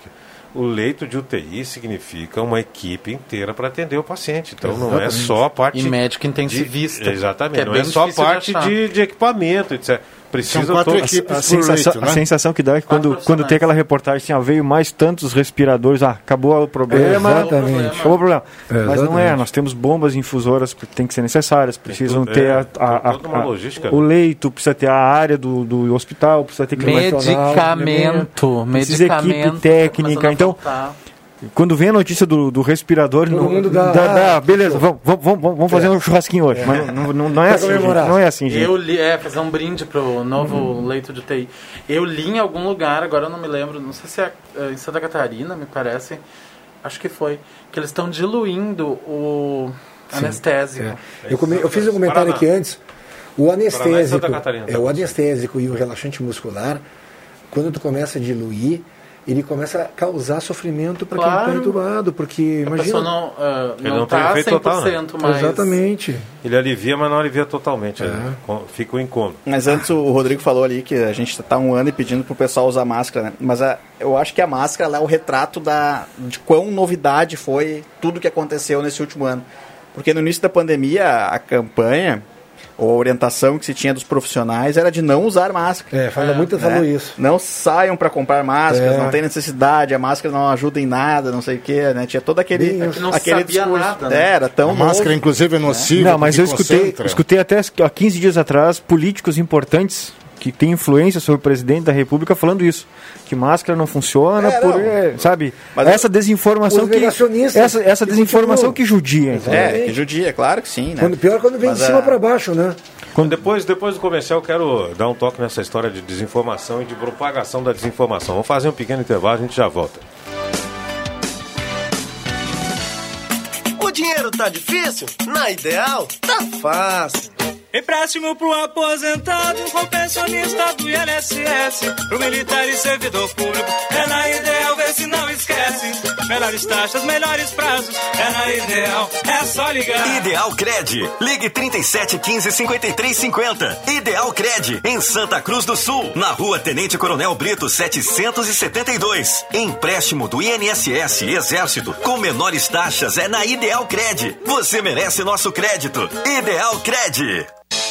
O leito de UTI significa uma equipe inteira para atender o paciente. Então Exatamente. não é só a parte. E médico intensivista. De, exatamente. É não é só a parte de, de equipamento, etc. Precisa São quatro equipes a, sensação, leito, né? a sensação que dá é que quando, quando tem aquela reportagem assim, ah, veio mais tantos respiradores, ah, acabou o problema. É, exatamente. Acabou o problema. É, Mas não é, nós temos bombas infusoras que têm que ser necessárias, precisam ter é, a, a, a, o leito, precisa ter a área do, do hospital, precisa ter medicamento, precisa medicamento, equipe técnica. Então, quando vem a notícia do, do respirador, Todo mundo dá, dá, dá beleza, vamos, vamos, vamos fazer é. um churrasquinho hoje. É. Mas não, não, não, é assim, gente, não é assim, gente. Eu li, é, fazer um brinde pro novo uhum. leito de TI. Eu li em algum lugar, agora eu não me lembro, não sei se é, é em Santa Catarina, me parece, acho que foi, que eles estão diluindo o Sim, anestésico. É. Eu, come, eu fiz um comentário aqui antes, o anestésico, é, o anestésico e o relaxante muscular, quando tu começa a diluir, ele começa a causar sofrimento para claro. quem está entubado, porque a imagina... não, uh, ele não, não tá tem efeito total, né? mais... Exatamente. Ele alivia, mas não alivia totalmente, é. né? fica o incômodo. Mas antes o Rodrigo falou ali que a gente está um ano e pedindo para o pessoal usar máscara, né? Mas a, eu acho que a máscara é o retrato da, de quão novidade foi tudo que aconteceu nesse último ano. Porque no início da pandemia, a campanha a orientação que se tinha dos profissionais era de não usar máscara. É, fala é, muito falou né? isso. Não saiam para comprar máscaras, é. não tem necessidade, a máscara não ajuda em nada, não sei o que, né? Tinha todo aquele, é não aquele discurso. Nada, né? Era tão a novo. máscara, inclusive, é nociva. Não, mas eu escutei, escutei até há 15 dias atrás políticos importantes que tem influência sobre o presidente da República falando isso. Que máscara não funciona é, por, não. É, sabe? Mas essa desinformação que essa, essa que desinformação que judia. É, que judia, claro que sim, né? Quando, pior quando vem Mas de cima é... para baixo, né? Quando depois, depois do comercial, eu quero dar um toque nessa história de desinformação e de propagação da desinformação. Vamos fazer um pequeno intervalo, a gente já volta. O dinheiro tá difícil? Na ideal, tá fácil. Empréstimo pro aposentado, com pensionista do INSS, pro militar e servidor público. É na ideal, vê se não esquece. Melhores taxas, melhores prazos. É na ideal, é só ligar. Ideal Cred. Ligue 37 15 53 50. Ideal Cred, em Santa Cruz do Sul, na rua Tenente Coronel Brito 772. Empréstimo do INSS Exército com menores taxas é na Ideal Cred. Você merece nosso crédito. Ideal Cred.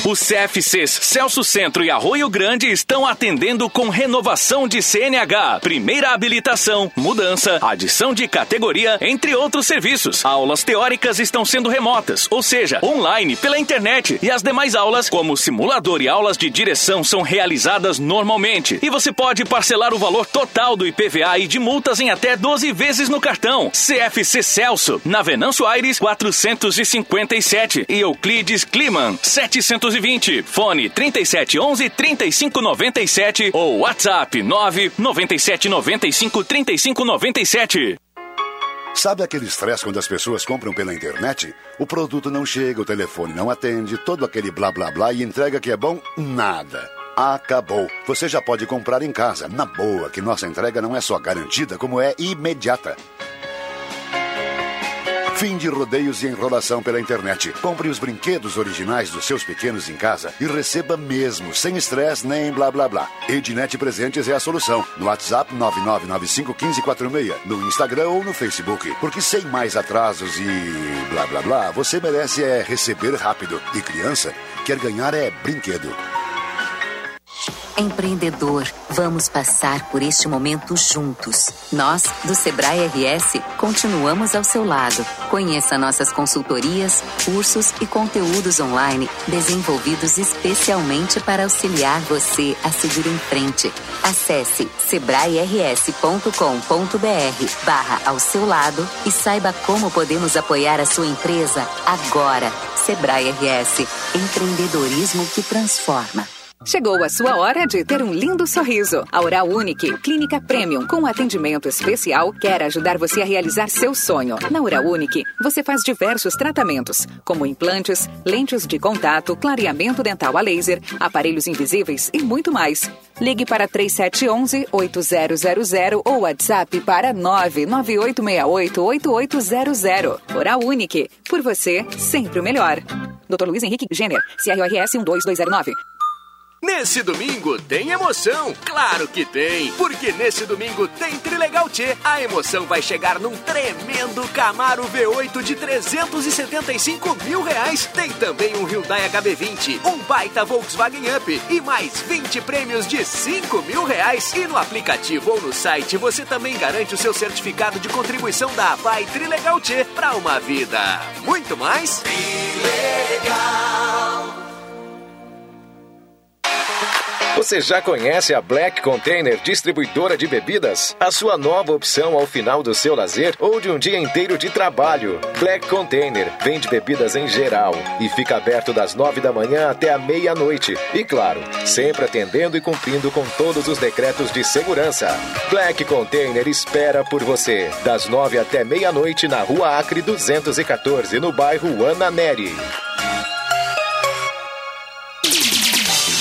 Os CFCs Celso Centro e Arroio Grande estão atendendo com renovação de CNH, primeira habilitação, mudança, adição de categoria, entre outros serviços. Aulas teóricas estão sendo remotas, ou seja, online, pela internet, e as demais aulas, como simulador e aulas de direção, são realizadas normalmente. E você pode parcelar o valor total do IPVA e de multas em até 12 vezes no cartão. CFC Celso, na Venâncio Aires 457 e Euclides Climan 7 620. Fone 37 Fone 3711-3597 ou WhatsApp 997953597. Sabe aquele estresse quando as pessoas compram pela internet? O produto não chega, o telefone não atende, todo aquele blá blá blá e entrega que é bom? Nada. Acabou. Você já pode comprar em casa, na boa, que nossa entrega não é só garantida, como é imediata. Fim de rodeios e enrolação pela internet. Compre os brinquedos originais dos seus pequenos em casa e receba mesmo, sem estresse nem blá blá blá. Ednet Presentes é a solução. No WhatsApp 99951546, no Instagram ou no Facebook. Porque sem mais atrasos e blá blá blá, você merece é receber rápido. E criança quer ganhar é brinquedo. Empreendedor, vamos passar por este momento juntos. Nós, do Sebrae RS, continuamos ao seu lado. Conheça nossas consultorias, cursos e conteúdos online desenvolvidos especialmente para auxiliar você a seguir em frente. Acesse sebrae-rs.com.br barra ao seu lado e saiba como podemos apoiar a sua empresa agora. Sebrae RS, empreendedorismo que transforma. Chegou a sua hora de ter um lindo sorriso. A Oral Unique, clínica premium com atendimento especial, quer ajudar você a realizar seu sonho. Na Oral Unique, você faz diversos tratamentos, como implantes, lentes de contato, clareamento dental a laser, aparelhos invisíveis e muito mais. Ligue para 3711-8000 ou WhatsApp para 99868-8800. Oral Unique, por você, sempre o melhor. Dr. Luiz Henrique Jenner, CRORS 12209. Nesse domingo tem emoção, claro que tem, porque nesse domingo tem Trilegal T. A emoção vai chegar num tremendo Camaro V8 de 375 mil reais. Tem também um Hyundai HB20, um baita Volkswagen Up e mais 20 prêmios de 5 mil reais. E no aplicativo ou no site você também garante o seu certificado de contribuição da Vai Trilegal T para uma vida muito mais Trilegal. Você já conhece a Black Container Distribuidora de Bebidas? A sua nova opção ao final do seu lazer ou de um dia inteiro de trabalho. Black Container vende bebidas em geral e fica aberto das nove da manhã até a meia-noite. E claro, sempre atendendo e cumprindo com todos os decretos de segurança. Black Container espera por você, das nove até meia-noite na Rua Acre 214, no bairro Ana Neri.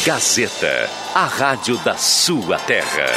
Gazeta, a rádio da sua terra.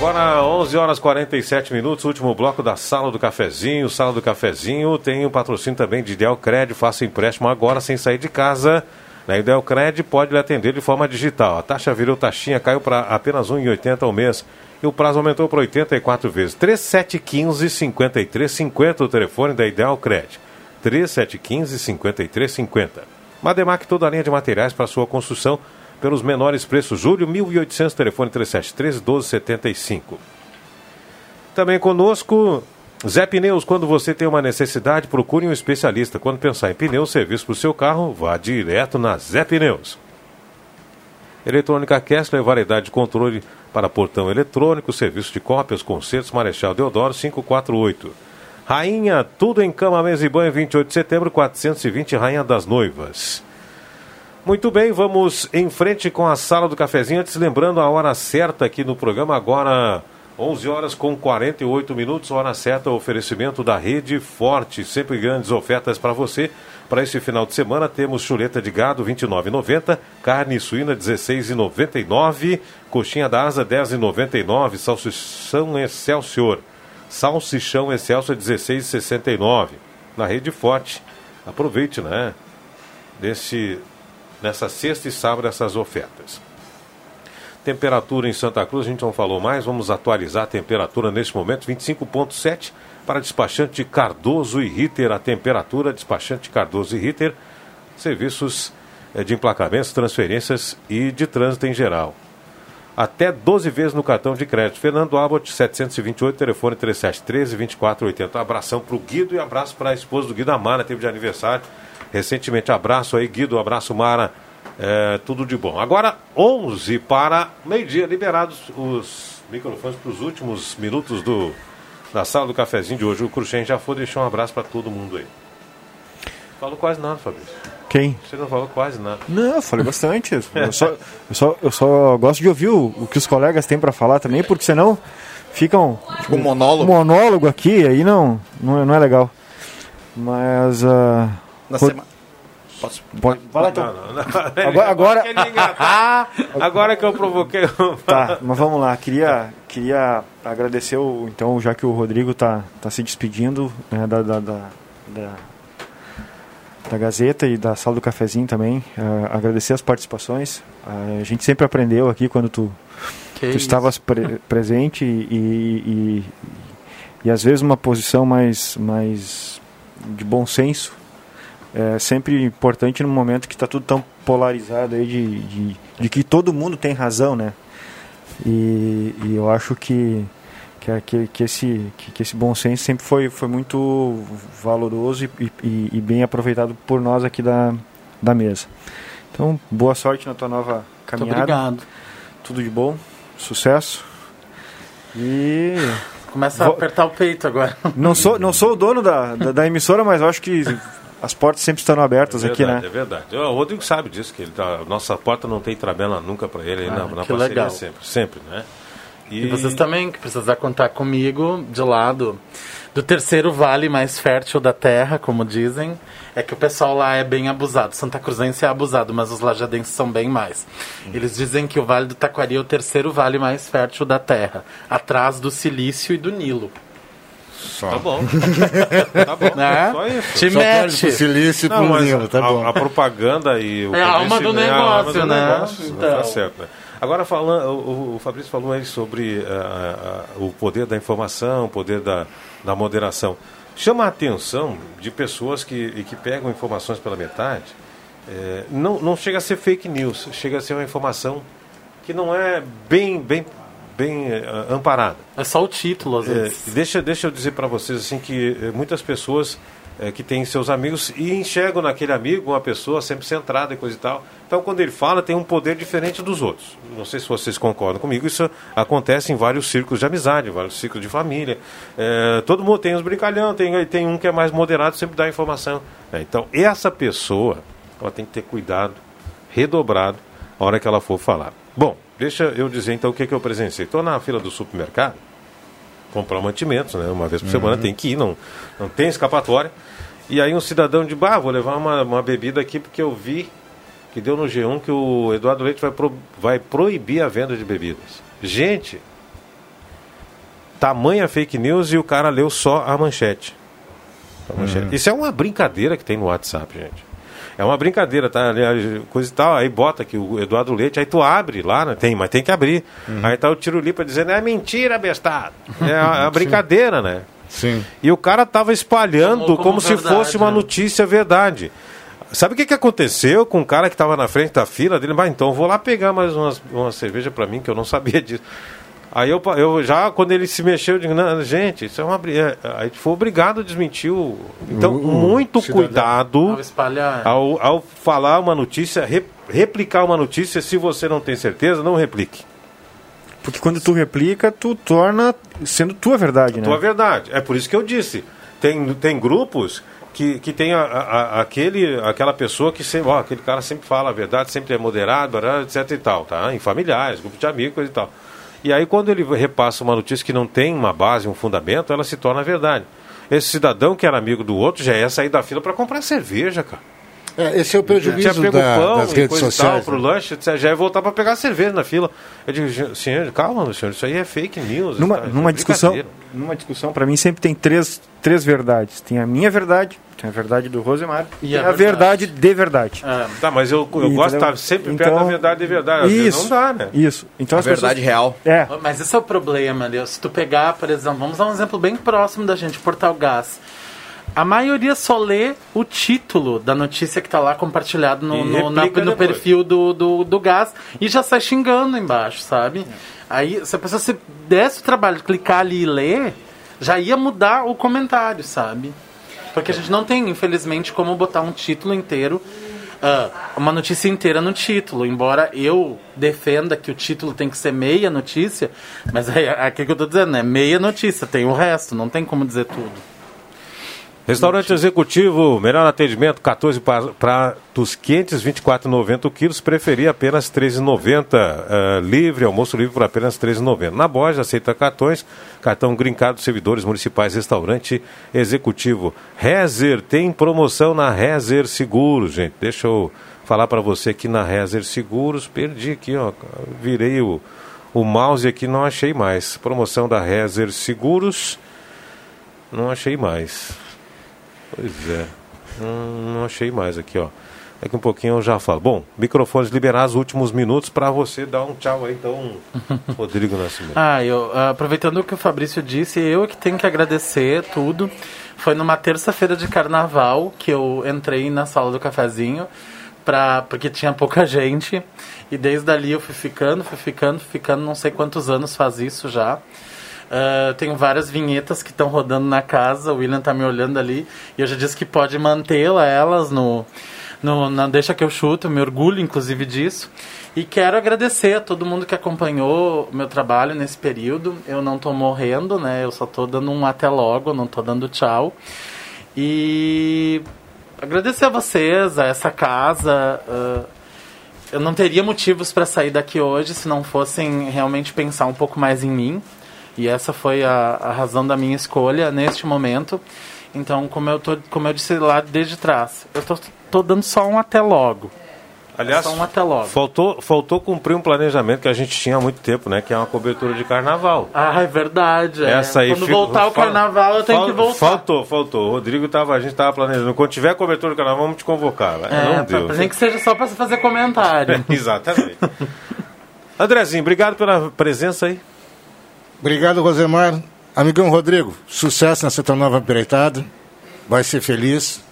Agora 11 horas 47 minutos, último bloco da Sala do Cafezinho. Sala do Cafezinho tem o um patrocínio também de Idealcred. Faça empréstimo agora sem sair de casa. Na Idealcred pode lhe atender de forma digital. A taxa virou taxinha, caiu para apenas R$ 1,80 ao mês. E o prazo aumentou para 84 vezes. 3715-5350 o telefone da Idealcred. 3715-5350. Mademac, toda a linha de materiais para sua construção pelos menores preços. Júlio 1800, telefone 3713 1275. Também conosco, Zé Pneus. Quando você tem uma necessidade, procure um especialista. Quando pensar em pneus, serviço para o seu carro, vá direto na Zé Pneus. Eletrônica Kessler, variedade de controle para portão eletrônico, serviço de cópias, concertos, Marechal Deodoro 548. Rainha, tudo em cama, mesa e banho, 28 de setembro, 420, Rainha das Noivas. Muito bem, vamos em frente com a sala do cafezinho. Antes, lembrando a hora certa aqui no programa, agora 11 horas com 48 minutos, hora certa, oferecimento da Rede Forte. Sempre grandes ofertas para você. Para esse final de semana temos chuleta de gado 29,90, carne suína 16,99, coxinha da asa 10,99, salsichão Excelsior Salsichão Excelso 16,69. Na rede forte. Aproveite, né? Desse, nessa sexta e sábado essas ofertas. Temperatura em Santa Cruz, a gente não falou mais, vamos atualizar a temperatura neste momento, 25,7 para despachante Cardoso e Ritter. A temperatura, despachante Cardoso e Ritter, serviços eh, de emplacamentos, transferências e de trânsito em geral. Até 12 vezes no cartão de crédito. Fernando Abbott, 728, telefone 3713 2480. Um abração para o Guido e abraço para a esposa do Guido, a Mara, teve de aniversário recentemente. Abraço aí, Guido, abraço, Mara. É, tudo de bom. Agora, 11 para meio-dia, liberados os microfones para os últimos minutos do, da sala do cafezinho de hoje. O Cruxem já foi deixar um abraço para todo mundo aí. Falou quase nada, Fabrício. Quem? Você não falou quase nada. Não, eu falei bastante. *laughs* eu, só, eu, só, eu só gosto de ouvir o, o que os colegas têm para falar também, porque senão ficam. um monólogo. Um monólogo aqui, aí não, não, é, não é legal. Mas. Uh, Na semana. Posso? Pode, fala então. Não, não, não. *laughs* Agora, agora... agora que eu provoquei. *laughs* tá, mas vamos lá. Queria, queria agradecer, o, então, já que o Rodrigo tá, tá se despedindo né, da, da, da, da, da Gazeta e da Sala do Cafezinho também. Uh, agradecer as participações. Uh, a gente sempre aprendeu aqui quando tu, tu estavas pre presente e, e, e, e às vezes uma posição mais, mais de bom senso é sempre importante no momento que está tudo tão polarizado aí de, de, de, que todo mundo tem razão, né? E, e eu acho que, que, que, esse, que, que, esse bom senso sempre foi, foi muito valoroso e, e, e, bem aproveitado por nós aqui da, da mesa. Então, boa sorte na tua nova caminhada. Muito obrigado. Tudo de bom, sucesso. E Começa Vou... a apertar o peito agora. Não sou, não sou o dono da, da, da emissora, mas acho que as portas sempre estão abertas é verdade, aqui, né? É verdade. O Rodrigo sabe disso, que ele tá, nossa porta não tem tabela nunca para ele ah, na, na parceria legal. sempre, sempre, né? E... e... vocês também que precisar contar comigo de lado do terceiro vale mais fértil da terra, como dizem, é que o pessoal lá é bem abusado. Santa Cruzense é abusado, mas os lajadenses são bem mais. Hum. Eles dizem que o Vale do Taquari é o terceiro vale mais fértil da terra, atrás do Silício e do Nilo. Só. Tá bom. *laughs* tá bom. Né? Só isso. Te Só mete. pro silício Não, pro tá a, bom. a propaganda e o É a alma do é a alma negócio, do né? negócio, Então. Tá certo. né? Agora, falando, o, o Fabrício falou aí sobre ah, ah, o poder da informação, o poder da, da moderação. Chama a atenção de pessoas que, que pegam informações pela metade. eh, não, não chega a ser fake news, chega a ser uma informação que não é bem, bem, bem eh, amparada. É só o título, às É, vezes. deixa, deixa eu dizer para vocês assim que eh, muitas pessoas eh, que têm seus amigos e enxergam naquele amigo uma pessoa sempre centrada e coisa e tal. Então, quando ele fala, tem um poder diferente dos outros. Não sei se vocês concordam comigo, isso acontece em vários círculos de amizade, em vários círculos de família. Eh, todo mundo tem os brincalhão, tem, tem um que é mais moderado, sempre dá informação. né? Então, essa pessoa, ela tem que ter cuidado redobrado a hora que ela for falar. Bom, deixa eu dizer então o que, que eu presenciei. Estou na fila do supermercado, comprar mantimentos, né? Uma vez por semana tem que ir, não, não tem escapatória. E aí um cidadão de bah, vou levar uma, uma bebida aqui porque eu vi que deu no G1 que o Eduardo Leite vai, pro, vai proibir a venda de bebidas. Gente, tamanha fake news e o cara leu só a manchete. A manchete. Isso é uma brincadeira que tem no WhatsApp, gente. É uma brincadeira, tá? Coisa e tal. Aí bota aqui o Eduardo Leite, aí tu abre lá, né? Tem, mas tem que abrir. Aí tá o Tirulipa dizendo, é mentira, bestado. *laughs* É a, a brincadeira, né? Sim. E o cara tava espalhando como, como se verdade, fosse uma né? notícia verdade. Sabe o que, que aconteceu com o cara que estava na frente da fila dele? Bah, então eu vou lá pegar mais umas, uma cerveja para mim, que eu não sabia disso. Aí eu, eu já, quando ele se mexeu, eu digo, não, gente, isso é uma. é, Aí foi obrigado a desmentir o. Então, o muito cidadão. cuidado Ao espalhar. ao, ao falar uma notícia, re- replicar uma notícia, se você não tem certeza, não replique. Porque quando tu replica, tu torna sendo tua verdade, né? Tua verdade. É por isso que eu disse. Tem, tem grupos que, que tem a, a- aquele, aquela pessoa que sempre, ó, aquele cara sempre fala a verdade, sempre é moderado, etc e tal, tá? Em familiares, grupos de amigos, coisa e tal. E aí quando ele repassa uma notícia que não tem uma base, um fundamento, ela se torna verdade. Esse cidadão que era amigo do outro já ia sair da fila para comprar cerveja, cara. É, esse é o prejuízo tinha pego da- pão das e redes coisa e sociais, Tal, pro né? lanche, já ia voltar para pegar cerveja na fila. Eu digo, "Gen- senhor, calma, senhor, isso aí é fake news. Numa, tá? numa É discussão, brincadeira." numa discussão, para mim sempre tem três, três verdades. Tem a minha verdade, tem a verdade do Rosemar e, E tem a a verdade de verdade. Tá, mas eu, eu gosto de estar sempre perto Então, da verdade de verdade. Isso, não dá, né? Isso. Então A as pessoas- verdade real. É. Mas esse é o problema, Deus. Se tu pegar, por exemplo, vamos dar um exemplo bem próximo da gente, Portal Gás. A maioria só lê o título da notícia que tá lá compartilhado no, no, na- no perfil do, do, do gás e já sai xingando embaixo, sabe? Aí, se a pessoa se desse o trabalho de clicar ali e ler, já ia mudar o comentário, sabe? Porque a gente não tem, infelizmente, como botar um título inteiro, ah, uma notícia inteira no título. Embora eu defenda que o título tem que ser meia notícia, mas é aqui que eu tô dizendo, é meia notícia, tem o resto, não tem como dizer tudo. Restaurante executivo, melhor atendimento, 14 pa- pratos quentes, 24,90 quilos, preferia apenas 13,90. eh, livre, almoço livre por apenas 13,90. Na Borja, aceita cartões, cartão grincado, servidores municipais, restaurante executivo. Rezer, tem promoção na Rezer Seguros, gente. Deixa eu falar para você aqui na Rezer Seguros, perdi aqui, ó, virei o, o mouse aqui, não achei mais. Promoção da Rezer Seguros, não achei mais. Pois é. Hum, não achei mais aqui, ó. Daqui um pouquinho eu já falo. Bom, microfones liberados, últimos minutos para você dar um tchau aí, então, *laughs* Rodrigo Nascimento. Ah, eu, ah, aproveitando o que o Fabrício disse, eu que tenho que agradecer tudo. Foi numa terça-feira de carnaval que eu entrei na sala do cafezinho, pra, porque tinha pouca *laughs* gente. E desde ali eu fui ficando, fui ficando, fui ficando, não sei quantos anos faz isso já. Ah, tenho várias vinhetas que estão rodando na casa, o William tá me olhando ali, e eu já disse que pode mantê-la, elas no, no, na Deixa que eu chuto, eu me orgulho inclusive disso. E quero agradecer a todo mundo que acompanhou o meu trabalho nesse período. Eu não tô morrendo, né? Eu só tô dando um até logo, não tô dando tchau. E agradecer a vocês, a essa casa. ah, eu não teria motivos para sair daqui hoje se não fossem realmente pensar um pouco mais em mim. E essa foi a, a razão da minha escolha neste momento. Então, como eu, tô, como eu disse lá desde trás, eu tô, tô dando só um até logo. Aliás, só um até logo. Faltou, faltou cumprir um planejamento que a gente tinha há muito tempo, né? Que é uma cobertura de carnaval. Ah, é verdade. é. Essa aí Quando voltar o carnaval, eu tenho fal- que voltar. Faltou, faltou. O Rodrigo tava, a gente tava planejando. Quando tiver cobertura do carnaval, vamos te convocar. É, não pra, deu. pra nem que seja só pra fazer comentário. *laughs* Exatamente. Andrezinho, obrigado pela presença aí. Obrigado, Rosemar. Amigão Rodrigo, sucesso nessa tua nova empreitada. Vai ser feliz.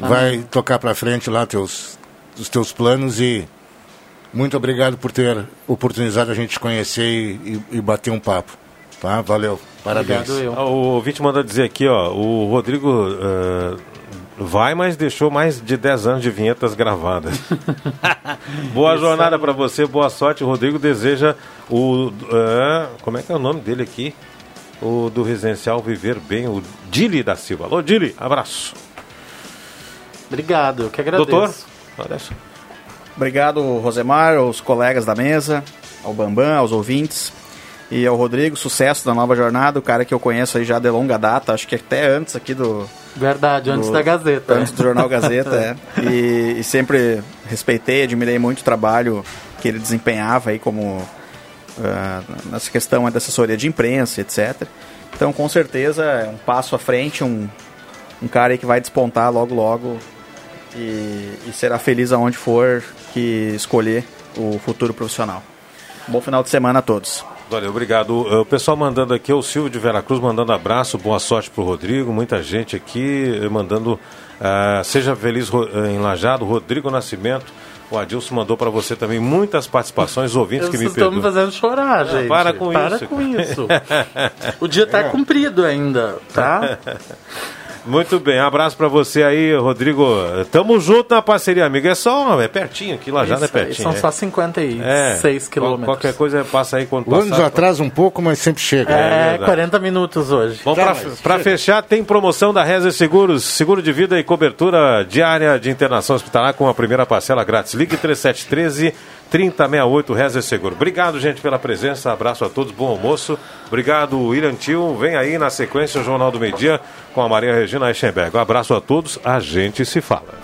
Amém. Vai tocar pra frente lá teus, os teus planos e muito obrigado por ter oportunizado a gente te conhecer e, e- e bater um papo. Tá? Valeu. Parabéns. Ah, O ouvinte manda dizer aqui, ó, o Rodrigo eh, vai, mas deixou mais de 10 anos de vinhetas gravadas. *laughs* boa Isso jornada para você, boa sorte. O Rodrigo deseja o. eh, como é que é o nome dele aqui? O do Residencial Viver Bem, o Dili da Silva. Alô, Dili, abraço. Obrigado, eu que agradeço. Doutor? Olha só. Obrigado, Rosemar, aos colegas da mesa, ao Bambam, aos ouvintes. E ao Rodrigo, sucesso da nova jornada, o cara que eu conheço aí já de longa data, acho que até antes aqui do. Verdade, antes do- da Gazeta. Antes do jornal Gazeta, *laughs* é. E, e sempre respeitei, admirei muito o trabalho que ele desempenhava aí como. ah, nessa questão da assessoria de imprensa, etc. Então, com certeza, é um passo à frente, um, um cara aí que vai despontar logo, logo e, e será feliz aonde for que escolher o futuro profissional. Bom final de semana a todos. Valeu, obrigado. O pessoal mandando aqui, o Silvio de Veracruz mandando abraço, boa sorte pro Rodrigo, muita gente aqui eh, mandando ah, seja feliz eh, em Lajado, Rodrigo Nascimento. O Adilson mandou para você também muitas participações, ouvintes que me Vocês estão me fazendo chorar, Não, gente. para com para isso. com isso. *laughs* o dia tá cumprido ainda, tá? *laughs* Muito bem, abraço para você aí, Rodrigo. Tamo junto na parceria, amigo. É só, é pertinho aqui, Lajado é pertinho. São é. só 56 É, qual- quilômetros. Qualquer coisa passa aí quando passar. atrasa um pouco, mas sempre chega. É, verdade. 40 minutos hoje. Bom, pra, pra fechar, tem promoção da Reza Seguros, seguro de vida e cobertura diária de internação hospitalar com a primeira parcela grátis. Ligue 3713 3068 Reza Seguro. Obrigado, gente, pela presença. Abraço a todos, bom almoço. Obrigado, William Tio. Vem aí na sequência o Jornal do Meio Dia com a Maria Regina Eichenberg. Um abraço a todos, a gente se fala.